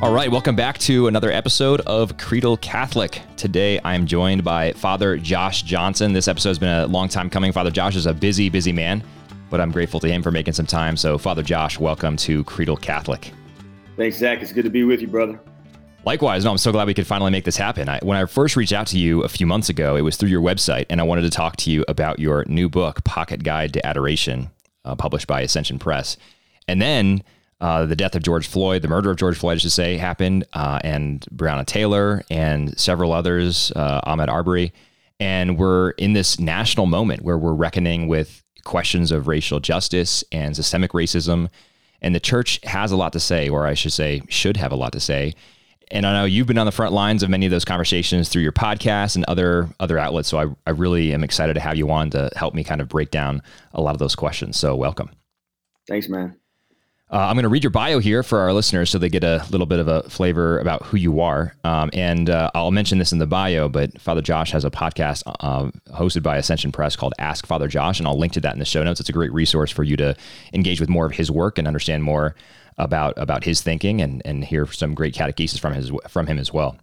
All right, welcome back to another episode of Creedal Catholic. Today I am joined by Father Josh Johnson. This episode has been a long time coming. Father Josh is a busy, busy man, but I'm grateful to him for making some time. So, Father Josh, welcome to Creedal Catholic. Thanks, Zach. It's good to be with you, brother. Likewise, no, I'm so glad we could finally make this happen. I, when I first reached out to you a few months ago, it was through your website, and I wanted to talk to you about your new book, Pocket Guide to Adoration, uh, published by Ascension Press. And then uh, the death of George Floyd, the murder of George Floyd, I should say, happened, uh, and Breonna Taylor and several others, uh, Ahmaud Arbery. And we're in this national moment where we're reckoning with questions of racial justice and systemic racism. And the church has a lot to say, or I should say, should have a lot to say. And I know you've been on the front lines of many of those conversations through your podcast and other other outlets. So I, I really am excited to have you on to help me kind of break down a lot of those questions. So welcome. Thanks, man. Uh, I'm going to read your bio here for our listeners so they get a little bit of a flavor about who you are. Um, and uh, I'll mention this in the bio, but Father Josh has a podcast uh, hosted by Ascension Press called Ask Father Josh, and I'll link to that in the show notes. It's a great resource for you to engage with more of his work and understand more about about his thinking and and hear some great catechesis from his from him as well.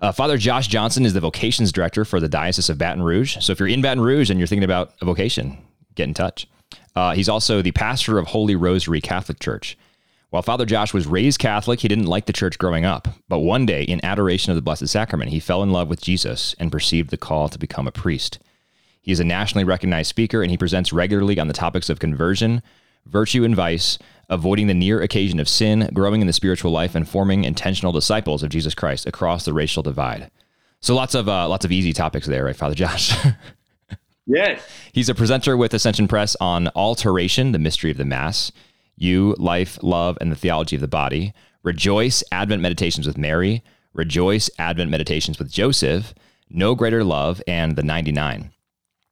Uh, Father Josh Johnson is the vocations director for the Diocese of Baton Rouge. So if you're in Baton Rouge and you're thinking about a vocation, get in touch. Uh, he's also the pastor of Holy Rosary Catholic Church. While Father Josh was raised Catholic, he didn't like the church growing up. But one day, in adoration of the Blessed Sacrament, he fell in love with Jesus and perceived the call to become a priest. He is a nationally recognized speaker and he presents regularly on the topics of conversion, virtue and vice, avoiding the near occasion of sin, growing in the spiritual life, and forming intentional disciples of Jesus Christ across the racial divide. So lots of uh, lots of easy topics there, right, Father Josh? Yes. He's a presenter with Ascension Press on Altaration, the mystery of the Mass, You, Life, Love, and the Theology of the Body, Rejoice, Advent Meditations with Mary, Rejoice, Advent Meditations with Joseph, No Greater Love, and The 99.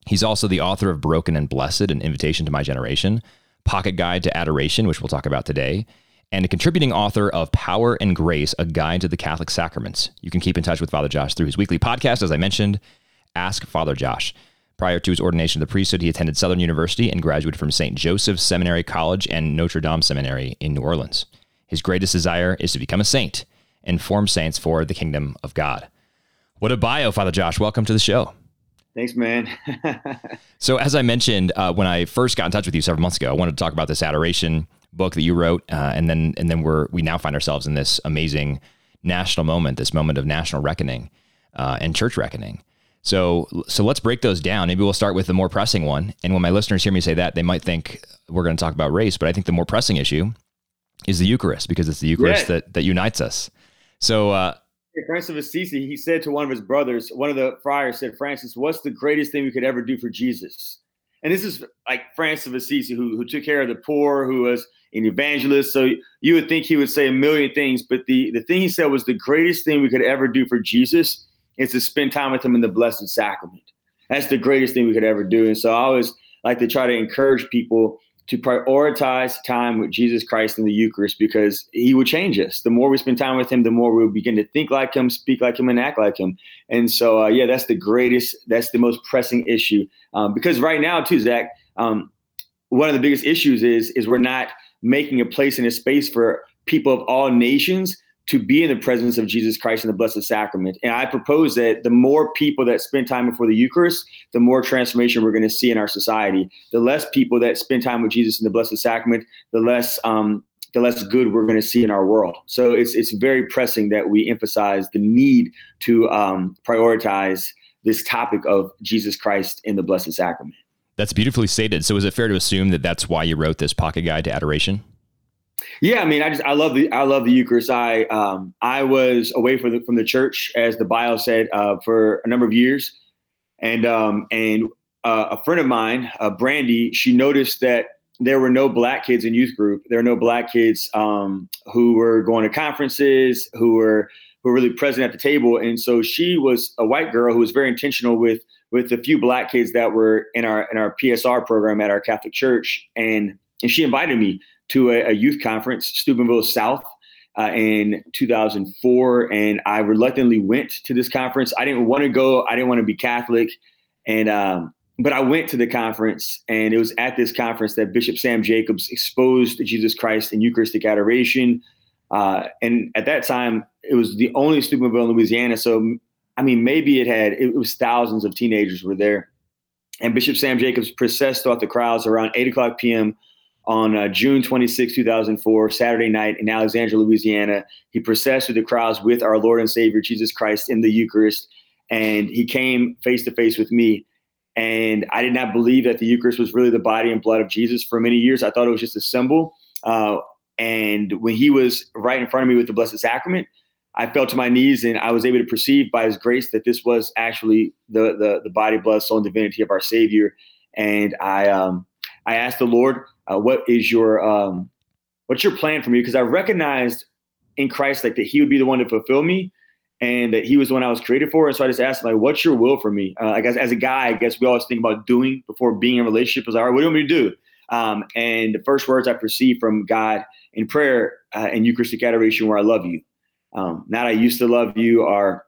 He's also the author of Broken and Blessed, An Invitation to My Generation, Pocket Guide to Adoration, which we'll talk about today, and a contributing author of Power and Grace, A Guide to the Catholic Sacraments. You can keep in touch with Father Josh through his weekly podcast, as I mentioned, Ask Father Josh. Prior to his ordination to the priesthood, he attended Southern University and graduated from St. Joseph's Seminary College and Notre Dame Seminary in New Orleans. His greatest desire is to become a saint and form saints for the kingdom of God. What a bio, Father Josh. Welcome to the show. Thanks, man. so, as I mentioned uh, when I first got in touch with you several months ago, I wanted to talk about this adoration book that you wrote, uh, and then and then we're we now find ourselves in this amazing national moment, this moment of national reckoning uh, and church reckoning. So, so let's break those down. Maybe we'll start with the more pressing one. And when my listeners hear me say that, they might think we're going to talk about race, but I think the more pressing issue is the Eucharist because it's the Eucharist yeah. that, that unites us. So, uh, Francis of Assisi, he said to one of his brothers, one of the friars said, Francis, what's the greatest thing we could ever do for Jesus? And this is like Francis of Assisi, who, who took care of the poor, who was an evangelist. So you would think he would say a million things, but the, the thing he said was the greatest thing we could ever do for Jesus is to spend time with him in the Blessed Sacrament. That's the greatest thing we could ever do. And so I always like to try to encourage people to prioritize time with Jesus Christ in the Eucharist because he will change us. The more we spend time with him, the more we'll begin to think like him, speak like him, and act like him. And so, uh, yeah, that's the greatest, that's the most pressing issue. Um, because right now, too, Zach, um, one of the biggest issues is is we're not making a place and a space for people of all nations to be in the presence of Jesus Christ in the Blessed Sacrament. And I propose that the more people that spend time before the Eucharist, the more transformation we're going to see in our society. The less people that spend time with Jesus in the Blessed Sacrament, the less um, the less good we're going to see in our world. So it's it's very pressing that we emphasize the need to um, prioritize this topic of Jesus Christ in the Blessed Sacrament. That's beautifully stated. So is it fair to assume that that's why you wrote this pocket guide to adoration? Yeah, I mean, I just I love the I love the Eucharist. I um I was away from the from the church, as the bio said, uh, for a number of years, and um and uh, a friend of mine, uh, Brandy, she noticed that there were no black kids in youth group. There were no black kids um, who were going to conferences, who were who were really present at the table. And so she was a white girl who was very intentional with with the few black kids that were in our in our PSR program at our Catholic church. And and she invited me to a, a youth conference, Steubenville South, uh, in 2004, and I reluctantly went to this conference. I didn't want to go. I didn't want to be Catholic, and um, but I went to the conference, and it was at this conference that Bishop Sam Jacobs exposed Jesus Christ in Eucharistic adoration. Uh, and at that time, it was the only Steubenville in Louisiana. So, I mean, maybe it had, it was thousands of teenagers were there. And Bishop Sam Jacobs processed throughout the crowds around 8 o'clock p.m. on uh, June 26, 2004, Saturday night in Alexandria, Louisiana. He processed through the crowds with our Lord and Savior Jesus Christ in the Eucharist. And he came face to face with me. And I did not believe that the Eucharist was really the body and blood of Jesus. For many years, I thought it was just a symbol. Uh, and when he was right in front of me with the Blessed Sacrament, I fell to my knees and I was able to perceive by his grace that this was actually the the, the body, blood, soul, and divinity of our Savior. And I um, I asked the Lord, uh, what is your um, what's your plan for me? Because I recognized in Christ like that He would be the one to fulfill me, and that He was the one I was created for. And so I just asked, like, what's your will for me? Uh, I guess as a guy, I guess we always think about doing before being in relationship. Is like, all right, what do you want me to do? Um, and the first words I perceived from God in prayer uh, and Eucharistic adoration were, I love you. Um, not I used to love you are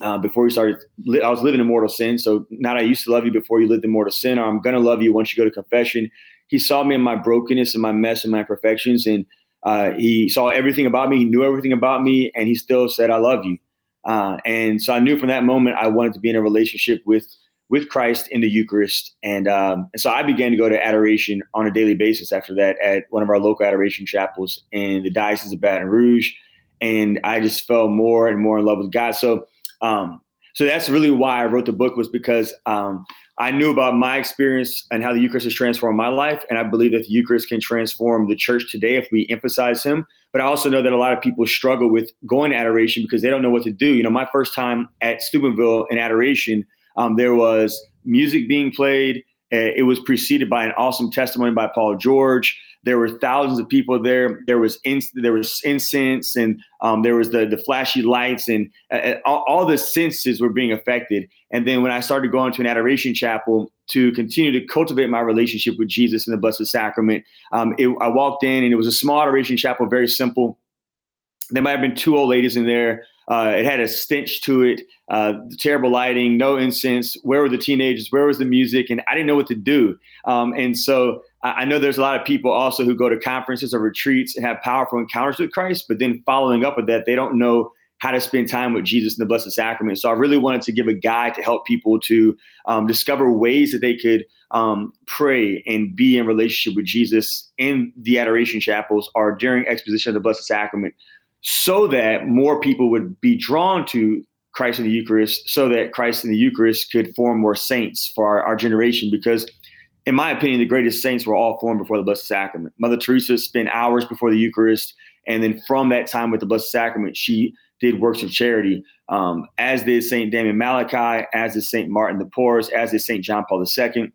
uh, before you started, I was living in mortal sin. So not I used to love you before you lived in mortal sin, or I'm going to love you once you go to confession. He saw me in my brokenness and my mess and my imperfections. And uh, he saw everything about me. He knew everything about me. And he still said, I love you. Uh, and so I knew from that moment I wanted to be in a relationship with with Christ in the Eucharist. And, um, and so I began to go to adoration on a daily basis after that at one of our local adoration chapels in the Diocese of Baton Rouge. And I just fell more and more in love with God. So, um, so that's really why I wrote the book was because um, I knew about my experience and how the Eucharist has transformed my life. And I believe that the Eucharist can transform the church today if we emphasize him. But I also know that a lot of people struggle with going to adoration because they don't know what to do. You know, my first time at Steubenville in adoration, um, there was music being played. It was preceded by an awesome testimony by Paul George. There were thousands of people there. There was there was incense and um, there was the the flashy lights and all, all, the senses were being affected. And then when I started going to an adoration chapel to continue to cultivate my relationship with Jesus in the Blessed Sacrament, um, it, I walked in and it was a small adoration chapel, very simple. There might have been two old ladies in there uh, it had a stench to it, uh, terrible lighting, no incense. Where were the teenagers? Where was the music? And I didn't know what to do. Um, and so I, I know there's a lot of people also who go to conferences or retreats and have powerful encounters with Christ, but then following up with that, they don't know how to spend time with Jesus in the Blessed Sacrament. So I really wanted to give a guide to help people to um, discover ways that they could um, pray and be in relationship with Jesus in the adoration chapels or during exposition of the Blessed Sacrament so that more people would be drawn to Christ in the Eucharist, so that Christ in the Eucharist could form more saints for our, our generation. Because, in my opinion, the greatest saints were all formed before the Blessed Sacrament. Mother Teresa spent hours before the Eucharist, and then from that time with the Blessed Sacrament, she did works of charity, um, as did Saint Damien Molokai, as did Saint Martin de Porres, as did Saint John Paul II.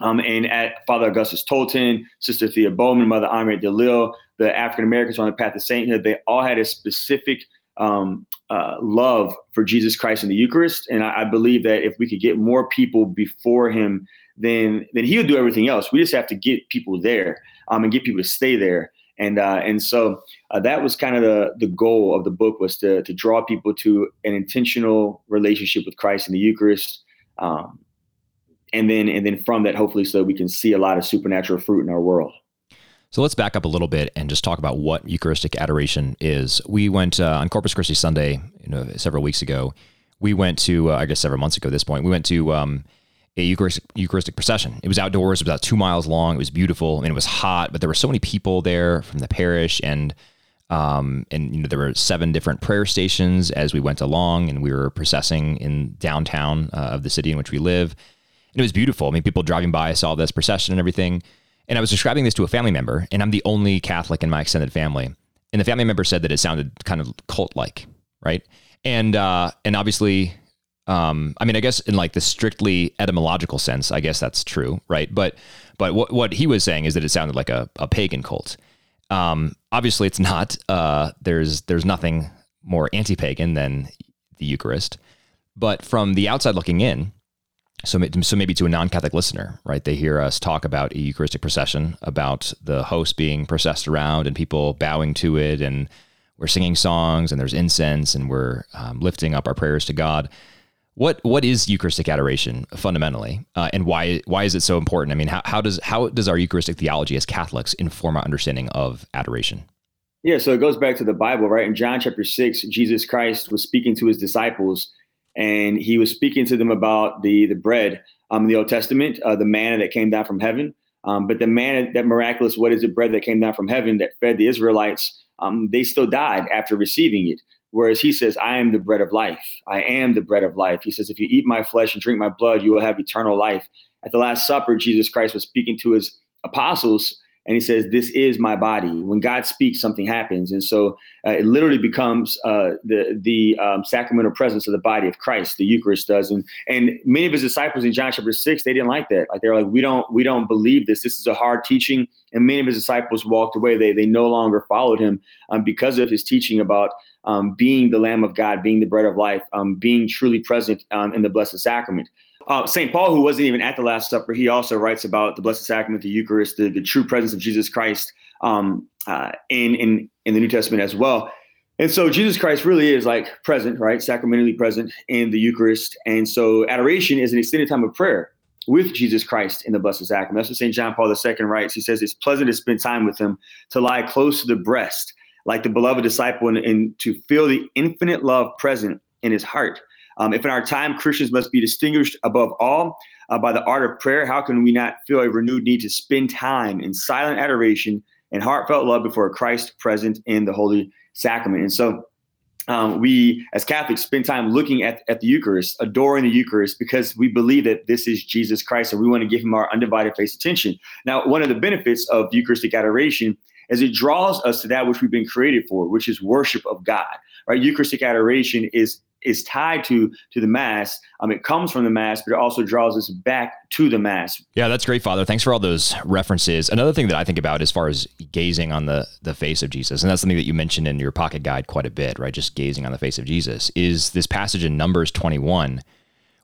Um, and at Father Augustus Tolton, Sister Thea Bowman, Mother Henriette DeLille, the African Americans on the path to sainthood, they all had a specific um, uh, love for Jesus Christ in the Eucharist. And I, I, believe that if we could get more people before him, then then he would do everything else. We just have to get people there um, and get people to stay there. And uh, and so uh, that was kind of the the goal of the book was to to draw people to an intentional relationship with Christ in the Eucharist. Um, and then and then from that, hopefully, so we can see a lot of supernatural fruit in our world. So let's back up a little bit and just talk about what Eucharistic adoration is. We went uh, on Corpus Christi Sunday, you know, several weeks ago. We went to, uh, I guess, several months ago. At this point, we went to um, a Eucharistic, Eucharistic procession. It was outdoors. It was about two miles long. It was beautiful. I mean, it was hot, but there were so many people there from the parish, and um, and you know there were seven different prayer stations as we went along, and we were processing in downtown uh, of the city in which we live. And it was beautiful. I mean, people driving by saw this procession and everything. And I was describing this to a family member, and I'm the only Catholic in my extended family. And the family member said that it sounded kind of cult like, right? And uh, and obviously, um, I mean, I guess in like the strictly etymological sense, I guess that's true, right? But but what what he was saying is that it sounded like a, a pagan cult. Um, obviously, it's not. Uh, there's there's nothing more anti-pagan than the Eucharist. But from the outside looking in, so, so maybe to a non-Catholic listener, right? They hear us talk about a Eucharistic procession, about the host being processed around and people bowing to it, and we're singing songs, and there's incense, and we're um, lifting up our prayers to God. What what is Eucharistic adoration fundamentally, uh, and why why is it so important? I mean, how, how does how does our Eucharistic theology as Catholics inform our understanding of adoration? Yeah, so it goes back to the Bible, right? In John chapter six, Jesus Christ was speaking to his disciples, and he was speaking to them about the the bread um, in the Old Testament, uh, the manna that came down from heaven. Um, but the manna, that miraculous, what is it, bread that came down from heaven that fed the Israelites, um, they still died after receiving it. Whereas he says, I am the bread of life. I am the bread of life. He says, if you eat my flesh and drink my blood, you will have eternal life. At the Last Supper, Jesus Christ was speaking to his apostles and he says, "This is my body." When God speaks, something happens, and so uh, it literally becomes uh, the the um, sacramental presence of the body of Christ. The Eucharist does, and and many of his disciples in John chapter six, they didn't like that. Like they're like, "We don't we don't believe this. This is a hard teaching." And many of his disciples walked away. They they no longer followed him um, because of his teaching about um, being the Lamb of God, being the bread of life, um, being truly present um, in the Blessed Sacrament. Uh, St. Paul, who wasn't even at the Last Supper, he also writes about the Blessed Sacrament, the Eucharist, the, the true presence of Jesus Christ um, uh, in, in, in the New Testament as well. And so Jesus Christ really is like present, right? Sacramentally present in the Eucharist. And so adoration is an extended time of prayer with Jesus Christ in the Blessed Sacrament. That's what St. John Paul II writes. He says it's pleasant to spend time with him, to lie close to the breast, like the beloved disciple, and, and to feel the infinite love present in his heart. Um, if in our time Christians must be distinguished above all uh, by the art of prayer, how can we not feel a renewed need to spend time in silent adoration and heartfelt love before Christ present in the Holy Sacrament? And so um, we, as Catholics, spend time looking at, at the Eucharist, adoring the Eucharist, because we believe that this is Jesus Christ and we want to give him our undivided face attention. Now, one of the benefits of Eucharistic adoration is it draws us to that which we've been created for, which is worship of God. Right? Eucharistic adoration is is tied to to the mass. Um, it comes from the mass, but it also draws us back to the mass. Yeah, that's great, Father. Thanks for all those references. Another thing that I think about as far as gazing on the the face of Jesus, and that's something that you mentioned in your pocket guide quite a bit, right? Just gazing on the face of Jesus is this passage in Numbers twenty one,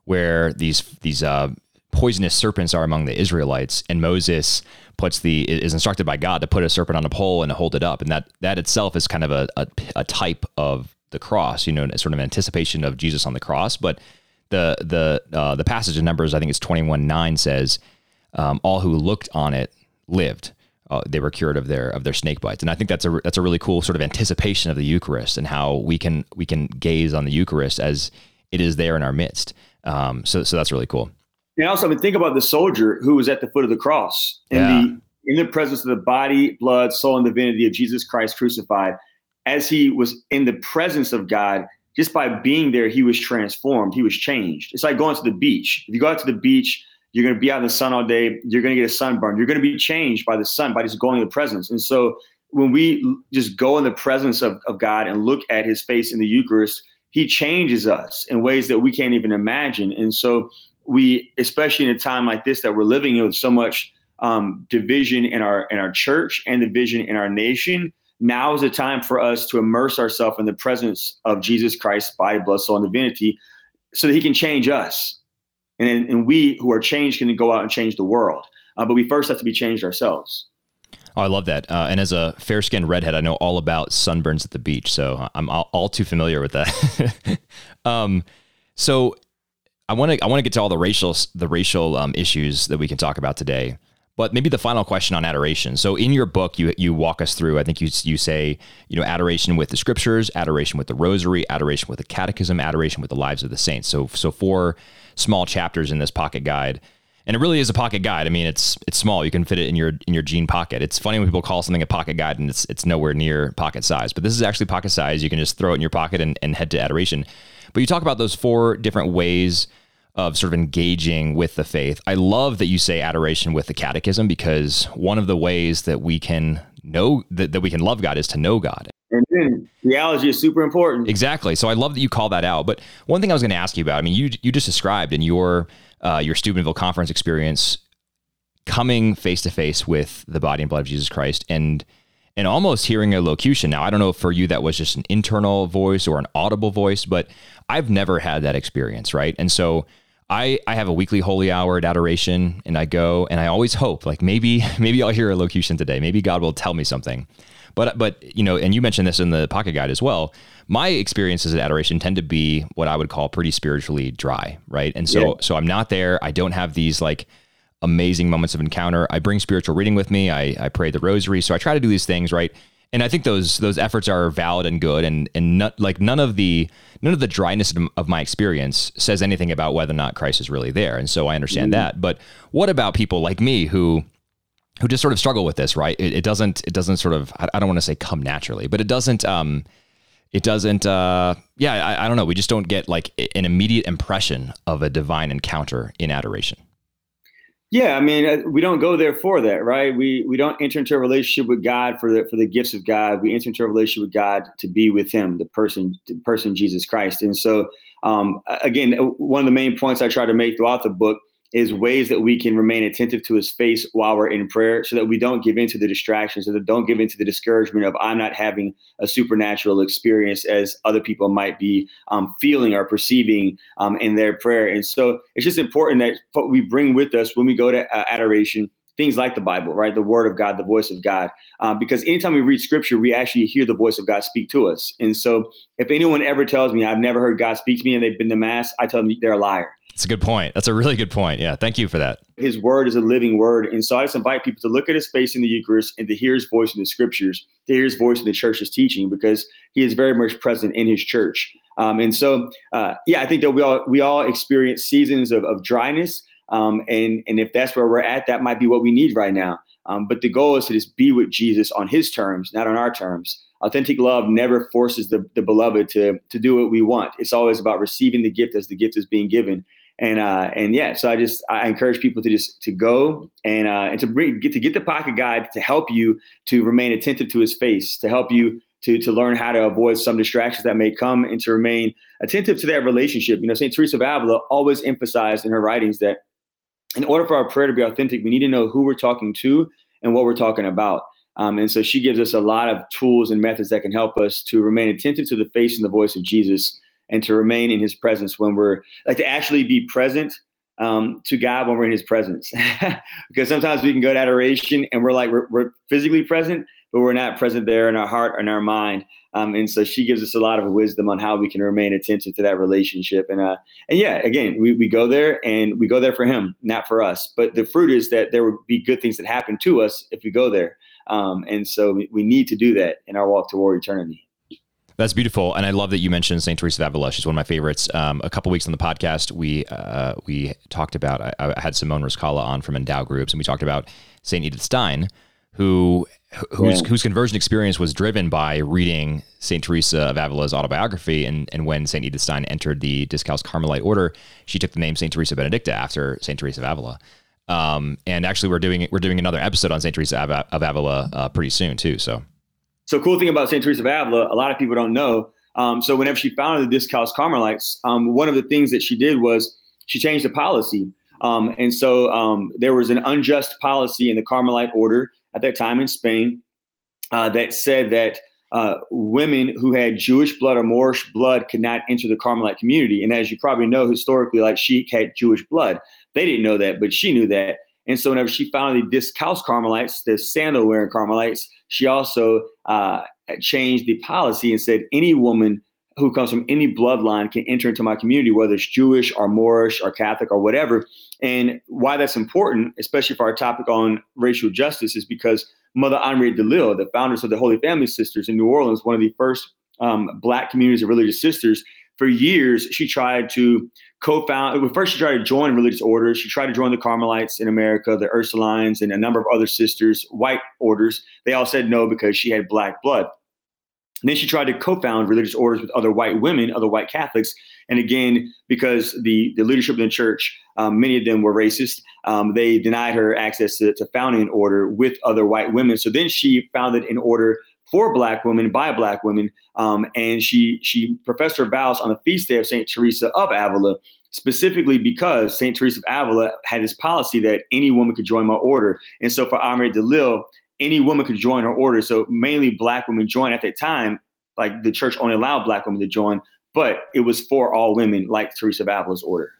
where these these uh, poisonous serpents are among the Israelites, and Moses puts the is instructed by God to put a serpent on a pole and hold it up, and that that itself is kind of a, a, a type of the cross, you know, sort of anticipation of Jesus on the cross. But the the uh, the passage in Numbers, I think it's twenty one nine says, um, all who looked on it lived. Uh, they were cured of their of their snake bites, and I think that's a that's a really cool sort of anticipation of the Eucharist and how we can we can gaze on the Eucharist as it is there in our midst. Um, so so that's really cool. And also, I mean, think about the soldier who was at the foot of the cross in yeah. the in the presence of the body, blood, soul, and divinity of Jesus Christ crucified as he was in the presence of God, just by being there, he was transformed. He was changed. It's like going to the beach. If you go out to the beach, you're going to be out in the sun all day. You're going to get a sunburn. You're going to be changed by the sun, by just going in the presence. And so when we just go in the presence of, of God and look at his face in the Eucharist, he changes us in ways that we can't even imagine. And so we, especially in a time like this that we're living in with so much um, division in our in our church and division in our nation, now is the time for us to immerse ourselves in the presence of Jesus Christ, body, blood, soul, and divinity, so that He can change us, and and we who are changed can go out and change the world. Uh, but we first have to be changed ourselves. Oh, I love that. Uh, and as a fair skinned redhead, I know all about sunburns at the beach, so I'm all, all too familiar with that. um, so I want to I want to get to all the racial the racial um, issues that we can talk about today. But maybe the final question on adoration. So in your book, you you walk us through. I think you you say you know adoration with the scriptures, adoration with the rosary, adoration with the catechism, adoration with the lives of the saints. So so four small chapters in this pocket guide. And it really is a pocket guide. I mean, it's it's small. You can fit it in your in your jean pocket. It's funny when people call something a pocket guide and it's it's nowhere near pocket size. But this is actually pocket size. You can just throw it in your pocket and, and head to adoration. But you talk about those four different ways of sort of engaging with the faith. I love that you say adoration with the catechism because one of the ways that we can know that, that we can love God is to know God. And then theology is super important. Exactly. So I love that you call that out. But one thing I was going to ask you about, I mean, you you just described in your uh, your Steubenville conference experience coming face to face with the body and blood of Jesus Christ and and almost hearing a locution. Now, I don't know if for you that was just an internal voice or an audible voice, but I've never had that experience, right? And so I, I have a weekly holy hour at adoration and I go and I always hope like maybe maybe I'll hear a locution today. Maybe God will tell me something. But but you know, and you mentioned this in the pocket guide as well. My experiences at adoration tend to be what I would call pretty spiritually dry, right? And so yeah. so I'm not there. I don't have these like amazing moments of encounter. I bring spiritual reading with me. I, I pray the rosary. So I try to do these things, right? And I think those those efforts are valid and good, and and not, like none of the none of the dryness of my experience says anything about whether or not Christ is really there, and so I understand mm-hmm. that. But what about people like me who who just sort of struggle with this? Right? It, it doesn't it doesn't sort of I don't want to say come naturally, but it doesn't. um it doesn't uh yeah I, I don't know we just don't get like an immediate impression of a divine encounter in adoration yeah, I mean, uh, we don't go there for that, right? We we don't enter into a relationship with God for the for the gifts of God. We enter into a relationship with God to be with Him, the person, the person Jesus Christ. And so, um, again, uh, one of the main points I try to make throughout the book is ways that we can remain attentive to his face while we're in prayer so that we don't give into the distractions so that don't give into the discouragement of i'm not having a supernatural experience as other people might be um, feeling or perceiving um, in their prayer and so it's just important that what we bring with us when we go to uh, adoration things like the Bible, right? The Word of God, the voice of God. Um, because anytime we read Scripture, we actually hear the voice of God speak to us. And so, if anyone ever tells me I've never heard God speak to me and they've been to Mass, I tell them they're a liar. That's a good point. That's a really good point. Yeah. Thank you for that. His word is a living word. And so I just invite people to look at his face in the Eucharist and to hear his voice in the scriptures, to hear his voice in the church's teaching, because he is very much present in his church. Um, and so, uh, yeah, I think that we all we all experience seasons of, of dryness. Um, and, and if that's where we're at, that might be what we need right now. Um, but the goal is to just be with Jesus on his terms, not on our terms. Authentic love never forces the, the beloved to, to do what we want. It's always about receiving the gift as the gift is being given and uh, and yeah, so I just I encourage people to just to go and uh, and to bring get to get the pocket guide to help you to remain attentive to his face, to help you to to learn how to avoid some distractions that may come, and to remain attentive to that relationship. You know, Saint Teresa of Avila always emphasized in her writings that in order for our prayer to be authentic, we need to know who we're talking to and what we're talking about. Um, and so she gives us a lot of tools and methods that can help us to remain attentive to the face and the voice of Jesus and to remain in his presence when we're like to actually be present um, to God when we're in his presence. because sometimes we can go to adoration and we're like, we're, we're, physically present, but we're not present there in our heart and our mind. Um, and so she gives us a lot of wisdom on how we can remain attentive to that relationship. And, uh, and yeah, again, we, we go there and we go there for him, not for us. But the fruit is that there would be good things that happen to us if we go there. Um, and so we, we need to do that in our walk toward eternity. That's beautiful, and I love that you mentioned Saint Teresa of Avila. She's one of my favorites. Um, a couple weeks on the podcast, we uh, we talked about. I, I, had Simone Ruscala on from Endow Groups, and we talked about Saint Edith Stein, who whose yeah. whose conversion experience was driven by reading Saint Teresa of Avila's autobiography. And and when Saint Edith Stein entered the Discalced Carmelite order, she took the name Saint Teresa Benedicta after Saint Teresa of Avila. Um, and actually, we're doing we're doing another episode on Saint Teresa of Avila uh, pretty soon too. So so cool thing about St. Teresa of Avila, a lot of people don't know. Um, so whenever she founded the Discalced Carmelites, um, one of the things that she did was she changed the policy. Um, and so um, there was an unjust policy in the Carmelite order at that time in Spain uh, that said that uh, women who had Jewish blood or Moorish blood could not enter the Carmelite community. And as you probably know, historically, like she had Jewish blood. They didn't know that, but she knew that. And so whenever she founded the Discalced Carmelites, the sandal wearing Carmelites, she also uh, changed the policy and said any woman who comes from any bloodline can enter into my community, whether it's Jewish or Moorish or Catholic or whatever. And why that's important, especially for our topic on racial justice, is because Mother Henriette DeLille, the founders of the Holy Family Sisters in New Orleans, one of the first um, Black communities of religious sisters, for years she tried to co-found well, first she tried to join religious orders. She tried to join the carmelites in america the ursulines and a number of other sisters white orders. They all said no because she had black blood. And then she tried to co-found religious orders with other white women other white catholics. And again because the, the leadership in the church um, many of them were racist um, they denied her access to, to founding an order with other white women. So then she founded an order for black women by black women. Um, and she she professed her vows on the feast day of Saint Teresa of Avila, specifically because Saint Teresa of Avila had this policy that any woman could join my order. And so for Henriette DeLille, any woman could join her order. So mainly black women joined at that time. Like the church only allowed black women to join, but it was for all women, like Teresa of Avila's order.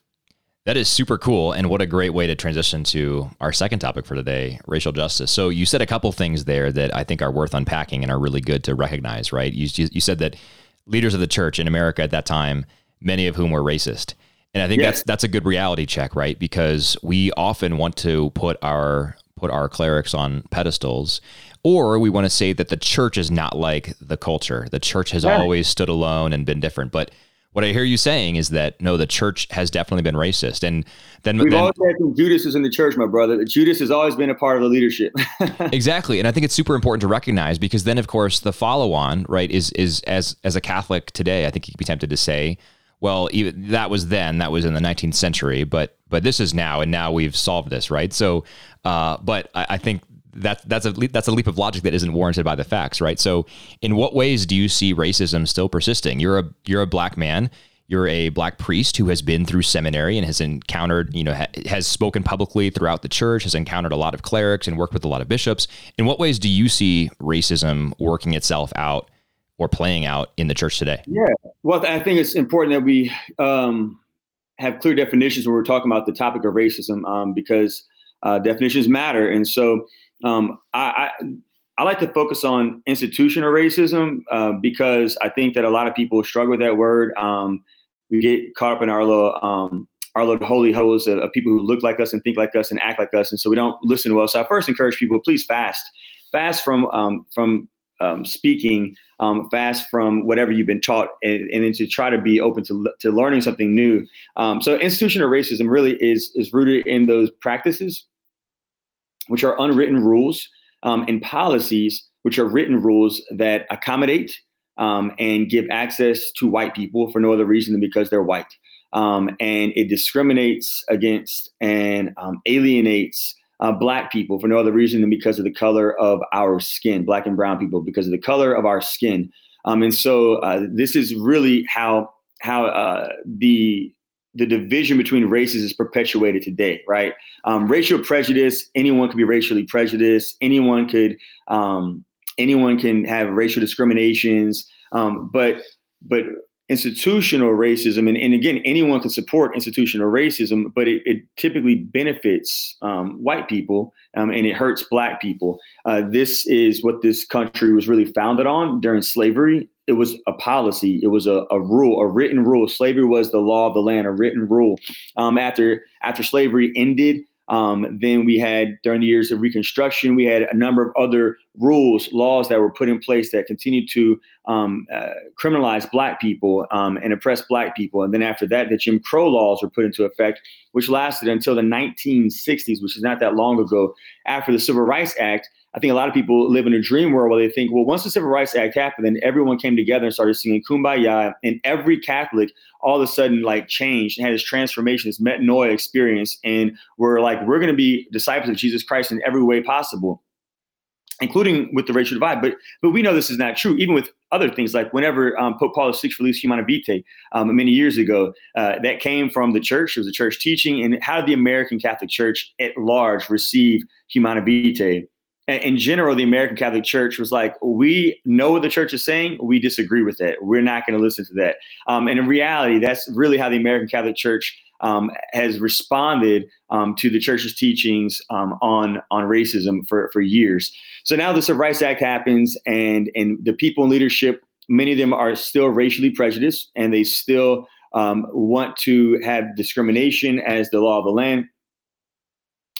That is super cool. And what a great way to transition to our second topic for today racial justice. So, you said a couple things there that I think are worth unpacking and are really good to recognize, right? You, you said that leaders of the church in America at that time, many of whom were racist. And I think that's that's a good reality check, right? Because we often want to put our put our clerics on pedestals or we want to say that the church is not like the culture. The church has yeah. always stood alone and been different. But what I hear you saying is that no, the church has definitely been racist, and then we've then, always had Judas in the church, my brother. Judas has always been a part of the leadership. exactly, and I think it's super important to recognize because then, of course, the follow-on right is is as as a Catholic today, I think you'd be tempted to say, well, even that was then, that was in the 19th century, but but this is now, and now we've solved this, right? So, uh, but I, I think that that's a that's a leap of logic that isn't warranted by the facts, right? So, in what ways do you see racism still persisting? You're a you're a black man. You're a black priest who has been through seminary and has encountered, you know, ha- has spoken publicly throughout the church, has encountered a lot of clerics and worked with a lot of bishops. In what ways do you see racism working itself out or playing out in the church today? Yeah, well, I think it's important that we um, have clear definitions when we're talking about the topic of racism um, because uh, definitions matter, and so um, I, I, I like to focus on institutional racism uh, because I think that a lot of people struggle with that word. Um, we get caught up in our little um, our little holy holes of, of, people who look like us and think like us and act like us, and so we don't listen well. So I first encourage people, please fast, fast from um, from um, speaking, um, fast from whatever you've been taught, and, and to try to be open to to learning something new. Um, so institutional racism really is is rooted in those practices which are unwritten rules, um, and policies, which are written rules that accommodate um, and give access to white people for no other reason than because they're white. Um, and it discriminates against and um, alienates uh, black people for no other reason than because of the color of our skin, black and brown people, because of the color of our skin. Um, and so uh, this is really how how uh, the the division between races is perpetuated today, right? Um, racial prejudice, anyone could be racially prejudiced. Anyone could, um, anyone can have racial discriminations. Um, but, but institutional racism, and, and again, anyone can support institutional racism, but it, it typically benefits um, white people um, and it hurts black people. Uh, this is what this country was really founded on during slavery. It was a policy. It was a, a rule. A written rule. Slavery was the law of the land a written rule. Um, after after slavery ended um, then we had during the years of reconstruction we had a number of other rules laws that were put in place that continued to um, uh, criminalize black people um, and oppress black people. And then after that the jim crow laws were put into effect which lasted until the 1960s which is not that long ago after the civil rights act. I think a lot of people live in a dream world where they think, well, once the Civil Rights Act happened, then everyone came together and started singing Kumbaya, and every Catholic all of a sudden like changed and had this transformation, this metanoia experience, and we're like, we're going to be disciples of Jesus Christ in every way possible, including with the racial divide. But but we know this is not true, even with other things like whenever um, Pope Paul VI released Humanae Vitae um, many years ago, uh, that came from the church. It was a church teaching, and how did the American Catholic Church at large receive Humanae Vitae? in general, the American Catholic Church was like, we know what the church is saying, we disagree with it. We're not going to listen to that. Um, and in reality, that's really how the American Catholic Church um, has responded um, to the church's teachings um, on on racism for, for years. So now the Civil Rights Act happens, and and the people in leadership, many of them are still racially prejudiced, and they still um, want to have discrimination as the law of the land.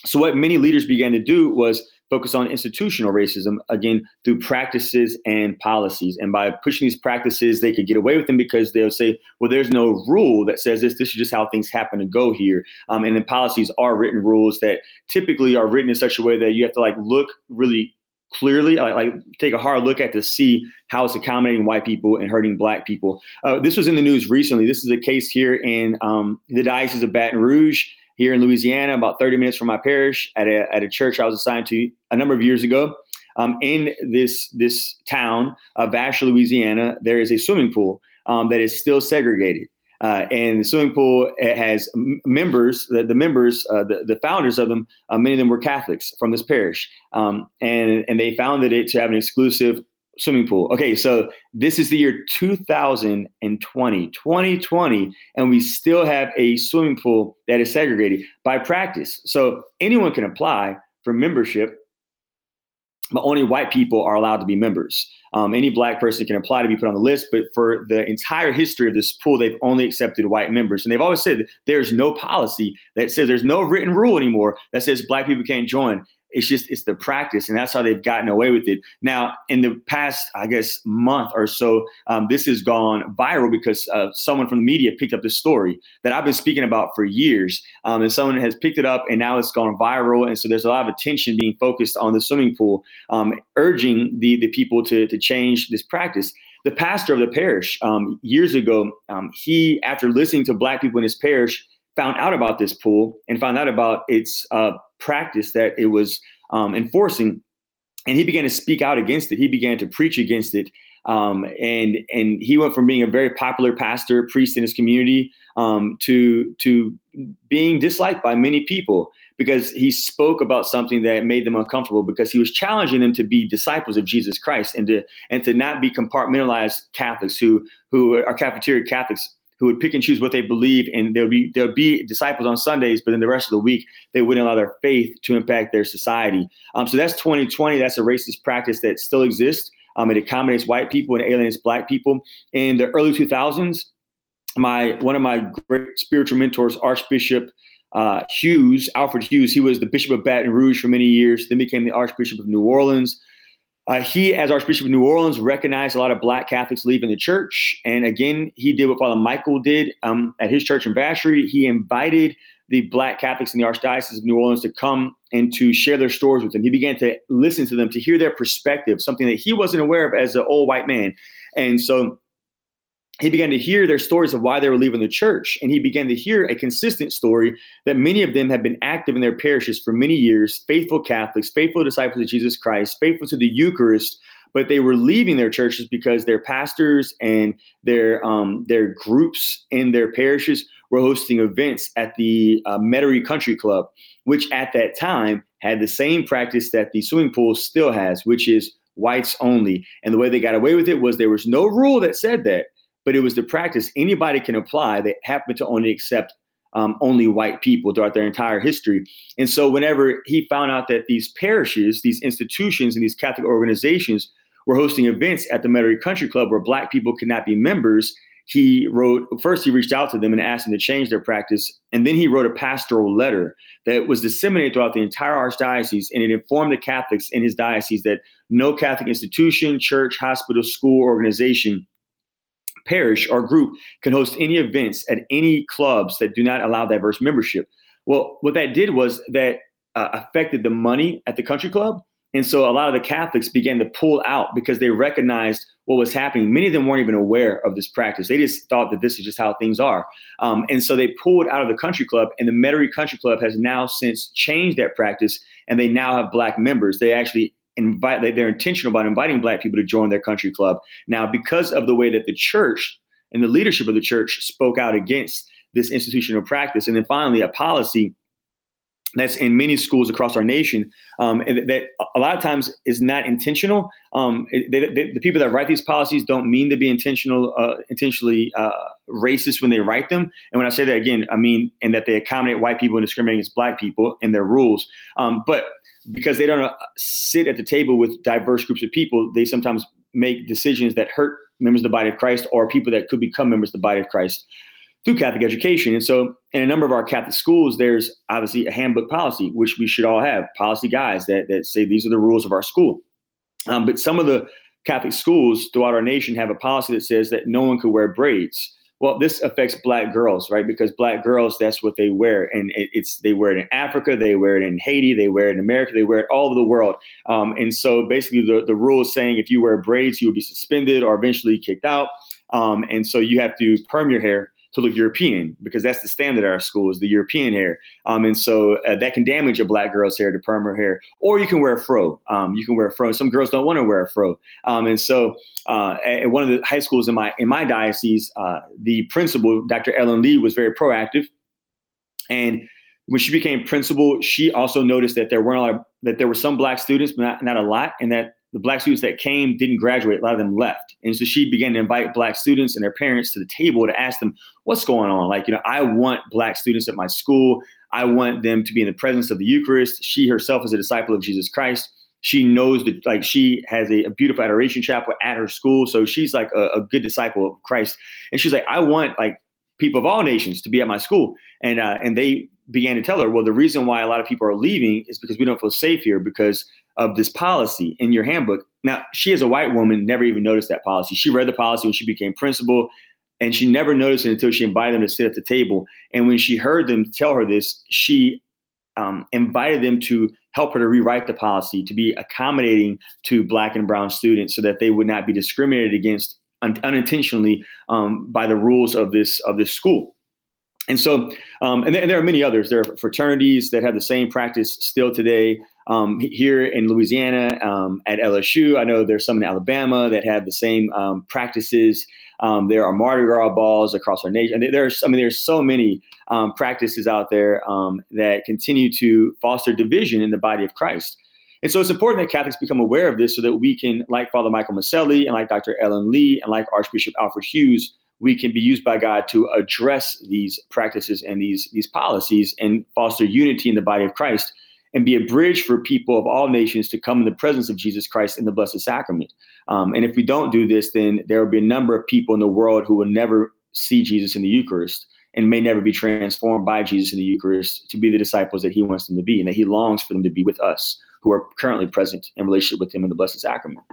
So what many leaders began to do was focus on institutional racism again through practices and policies. And by pushing these practices, they could get away with them because they'll say, well, there's no rule that says this. This is just how things happen to go here. Um, and then policies are written rules that typically are written in such a way that you have to like look really clearly, like, like take a hard look at to see how it's accommodating white people and hurting black people. Uh, this was in the news recently. This is a case here in um, the Diocese of Baton Rouge here in Louisiana, about 30 minutes from my parish, at a, at a church I was assigned to a number of years ago. Um, in this this town of Vacherie, Louisiana, there is a swimming pool um, that is still segregated. Uh, and the swimming pool has members, the, the members, uh, the, the founders of them, uh, many of them were Catholics from this parish. Um, and, and they founded it to have an exclusive swimming pool. Okay, so this is the year 2020, 2020, and we still have a swimming pool that is segregated by practice. So anyone can apply for membership, but only white people are allowed to be members. Um, any black person can apply to be put on the list, but for the entire history of this pool, they've only accepted white members. And they've always said there's no policy that says there's no written rule anymore that says black people can't join it's just it's the practice, and that's how they've gotten away with it. Now, in the past, I guess month or so, um, this has gone viral because uh, someone from the media picked up the story that I've been speaking about for years, um, and someone has picked it up, and now it's gone viral, and so there's a lot of attention being focused on the swimming pool, um, urging the the people to to change this practice the pastor of the parish um, years ago, um, he, after listening to black people in his parish, found out about this pool and found out about its uh, practice that it was um, enforcing, and he began to speak out against it. He began to preach against it, um, and and he went from being a very popular pastor, priest in his community, um, to to being disliked by many people because he spoke about something that made them uncomfortable because he was challenging them to be disciples of Jesus Christ and to and to not be compartmentalized Catholics who who are cafeteria Catholics who would pick and choose what they believe, and there'll be there would be disciples on Sundays, but then the rest of the week they wouldn't allow their faith to impact their society. Um, so that's 2020. That's a racist practice that still exists. Um, it accommodates white people and alienates black people. In the early 2000s, my one of my great spiritual mentors, Archbishop uh, Hughes, Alfred Hughes, he was the Bishop of Baton Rouge for many years, then became the Archbishop of New Orleans. Uh, he, as Archbishop of New Orleans, recognized a lot of Black Catholics leaving the church. And again, he did what Father Michael did um, at his church in Vacherie. He invited the Black Catholics in the Archdiocese of New Orleans to come and to share their stories with him. He began to listen to them, to hear their perspective, something that he wasn't aware of as an old white man. And so he began to hear their stories of why they were leaving the church. And he began to hear a consistent story that many of them had been active in their parishes for many years, faithful Catholics, faithful disciples of Jesus Christ, faithful to the Eucharist, but they were leaving their churches because their pastors and their um, their groups in their parishes were hosting events at the uh, Metairie Country Club, which at that time had the same practice that the swimming pool still has, which is whites only. And the way they got away with it was there was no rule that said that but it was the practice anybody can apply that happened to only accept um, only white people throughout their entire history. And so, whenever he found out that these parishes, these institutions, and these Catholic organizations were hosting events at the Metairie Country Club where black people could not be members, he wrote first he reached out to them and asked them to change their practice and then he wrote a pastoral letter that was disseminated throughout the entire archdiocese and it informed the catholics in his diocese that no catholic institution church hospital school organization parish or group can host any events at any clubs that do not allow diverse membership. Well, what that did was that uh, affected the money at the country club. And so a lot of the Catholics began to pull out because they recognized what was happening. Many of them weren't even aware of this practice. They just thought that this is just how things are. Um, and so they pulled out of the country club, and the Metairie Country Club has now since changed that practice, and they now have black members. They actually invite they're intentional about inviting black people to join their country club. Now because of the way that the church and the leadership of the church spoke out against this institutional practice and then finally a policy that's in many schools across our nation um, that a lot of times is not intentional. Um, they, they, the people that write these policies don't mean to be intentional uh, intentionally uh, racist when they write them. And when i say that again i mean and that they accommodate white people and discriminate against black people in their rules. Um, but because they don't uh, sit at the table with diverse groups of people, they sometimes make decisions that hurt members of the body of Christ or people that could become members of the body of Christ through Catholic education. And so, in a number of our Catholic schools, there's obviously a handbook policy, which we should all have policy guides that, that say these are the rules of our school. Um, but some of the Catholic schools throughout our nation have a policy that says that no one could wear braids. Well, this affects black girls, right? Because black girls, that's what they wear, and it's they wear it in Africa, they wear it in Haiti, they wear it in America, they wear it all over the world. Um, and so basically, the the rule is saying if you wear braids, you will be suspended or eventually kicked out. Um, and so you have to perm your hair to look European because that's the standard at our school is the European hair. Um, and so uh, that can damage a black girl's hair to perm her hair. Or you can wear a fro. Um, you can wear a fro. Some girls don't want to wear a fro. Um, and so uh, at one of the high schools in my in my diocese, uh, the principal, Dr. Ellen Lee, was very proactive. And when she became principal, she also noticed that there weren't a lot of, that there were some black students, but not, not a lot, and that the black students that came didn't graduate. A lot of them left. And so she began to invite black students and their parents to the table to ask them, what's going on? Like, you know, I want black students at my school. I want them to be in the presence of the Eucharist. She herself is a disciple of Jesus Christ. She knows that, like, she has a, a beautiful adoration chapel at her school. So she's like a, a, good disciple of Christ. And she's like, I want like people of all nations to be at my school. And uh, and they began to tell her, well, the reason why a lot of people are leaving is because we don't feel safe here because of this policy in your handbook. Now, she as a white woman never even noticed that policy. She read the policy when she became principal, and she never noticed it until she invited them to sit at the table. And when she heard them tell her this, she um, invited them to help her to rewrite the policy to be accommodating to black and brown students so that they would not be discriminated against un- unintentionally um, by the rules of this of this school. And so, um, and, th- and, there are many others. There are fraternities that have the same practice still today. Um, here in Louisiana, um, at LSU, I know there's some in Alabama that have the same um, practices. Um, there are Mardi Gras balls across our nation. There's, I mean, there's so many um, practices out there that continue to foster division in the body of Christ. And so it's important that Catholics become aware of this so that we can, like Father Michael Maselli and like Dr. Ellen Lee and like Archbishop Alfred Hughes, we can be used by God to address these practices and these, these policies and foster unity in the body of Christ and be a bridge for people of all nations to come in the presence of Jesus Christ in the Blessed Sacrament. Um, and if we don't do this, then there will be a number of people in the world who will never see Jesus in the Eucharist and may never be transformed by Jesus in the Eucharist to be the disciples that he wants them to be and that he longs for them to be with us who are currently present in relationship with him in the Blessed Sacrament.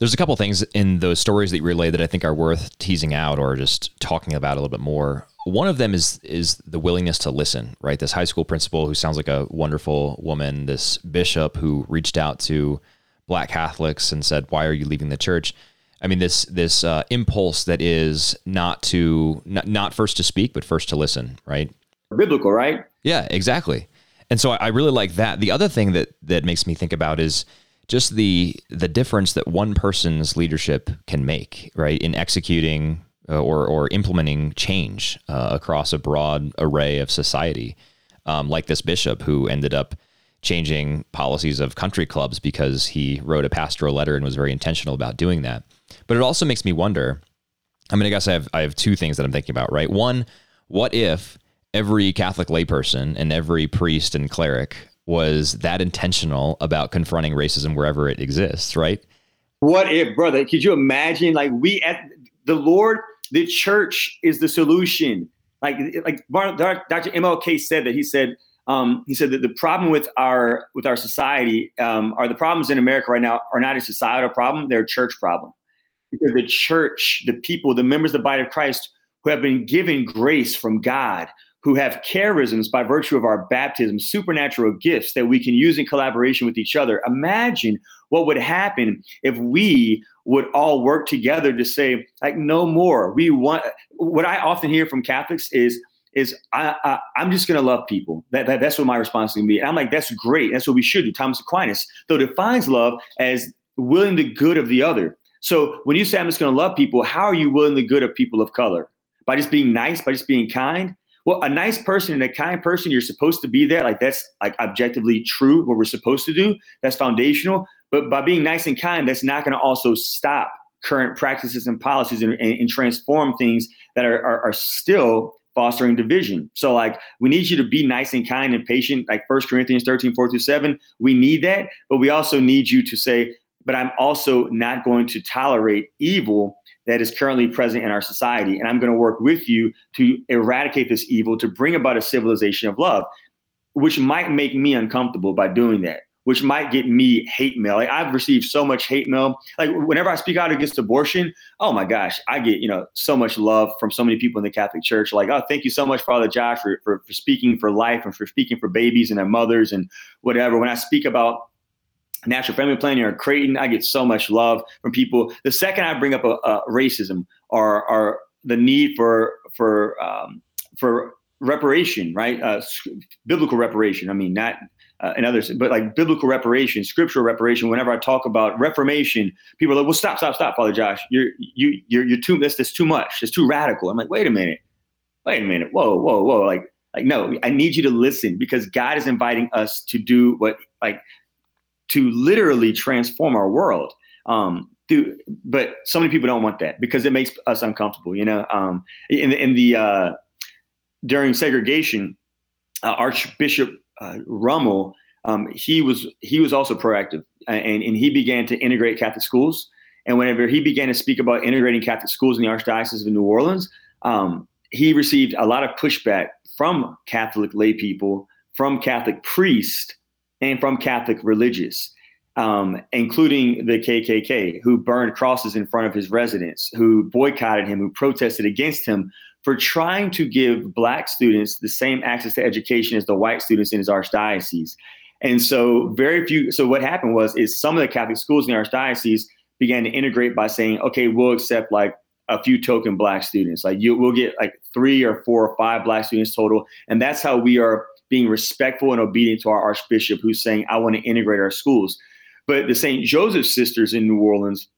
There's a couple things in those stories that you relay that I think are worth teasing out or just talking about a little bit more. One of them is is the willingness to listen, right? This high school principal who sounds like a wonderful woman, this bishop who reached out to black Catholics and said, "Why are you leaving the church?" I mean, this this uh, impulse that is not to not, not first to speak, but first to listen, right? Biblical, right? Yeah, exactly. And so I really like that. The other thing that that makes me think about is just the the difference that one person's leadership can make, right, in executing uh, or or implementing change uh, across a broad array of society, um, like this bishop who ended up changing policies of country clubs because he wrote a pastoral letter and was very intentional about doing that. But it also makes me wonder. I mean, I guess I have I have two things that I'm thinking about. Right, one, what if every Catholic layperson and every priest and cleric was that intentional about confronting racism wherever it exists, right? What if, brother? Could you imagine? Like we at the Lord, the church is the solution. Like like Dr. MLK said that he said um, he said that the problem with our with our society um, are the problems in America right now are not a societal problem; they're a church problem. Because the church, the people, the members of the body of Christ who have been given grace from God, who have charisms by virtue of our baptism, supernatural gifts that we can use in collaboration with each other. Imagine what would happen if we would all work together to say, like, no more. We want what I often hear from Catholics is, is I, I am just gonna love people. That, that that's what my response is going to be. And I'm like, that's great. That's what we should do. Thomas Aquinas, though defines love as willing the good of the other. So when you say I'm just gonna love people, how are you willing the good of people of color? By just being nice, by just being kind? Well, a nice person and a kind person, you're supposed to be there. Like that's like objectively true, what we're supposed to do. That's foundational. But by being nice and kind, that's not going to also stop current practices and policies and, and, and transform things that are, are, are still fostering division. So like we need you to be nice and kind and patient, like First Corinthians 13, 4 through 7. We need that, but we also need you to say, but I'm also not going to tolerate evil that is currently present in our society. And I'm going to work with you to eradicate this evil, to bring about a civilization of love, which might make me uncomfortable by doing that, which might get me hate mail. Like I've received so much hate mail. Like whenever I speak out against abortion, oh my gosh, I get, you know, so much love from so many people in the Catholic Church. Like, oh, thank you so much, Father Josh, for, for, for speaking for life and for speaking for babies and their mothers and whatever. When I speak about natural family planning or Creighton, I get so much love from people. The second I bring up a, a racism or, or the need for for um, for reparation, right? Uh, biblical reparation. I mean, not uh, and others, but like biblical reparation, scriptural reparation. Whenever I talk about reformation, people are like, "Well, stop, stop, stop, Father Josh. You're you you're you're too this this too much. It's too radical." I'm like, "Wait a minute, wait a minute. Whoa, whoa, whoa!" Like like no, I need you to listen because God is inviting us to do what like to literally transform our world. Um, through, but so many people don't want that because it makes us uncomfortable. You know, um, in, in the uh, during segregation, uh, Archbishop uh, Rummel, um, he was he was also proactive, and and he began to integrate Catholic schools. And whenever he began to speak about integrating Catholic schools in the Archdiocese of New Orleans, um, he received a lot of pushback from Catholic lay people, from Catholic priests, and from Catholic religious, um, including the KKK, who burned crosses in front of his residence, who boycotted him, who protested against him for trying to give black students the same access to education as the white students in his archdiocese. And so very few so what happened was is some of the Catholic schools in the archdiocese began to integrate by saying, okay, we'll accept like a few token black students. Like you we'll get like three or four or five black students total. And that's how we are being respectful and obedient to our archbishop who's saying, I want to integrate our schools. But the St. Joseph sisters in New Orleans,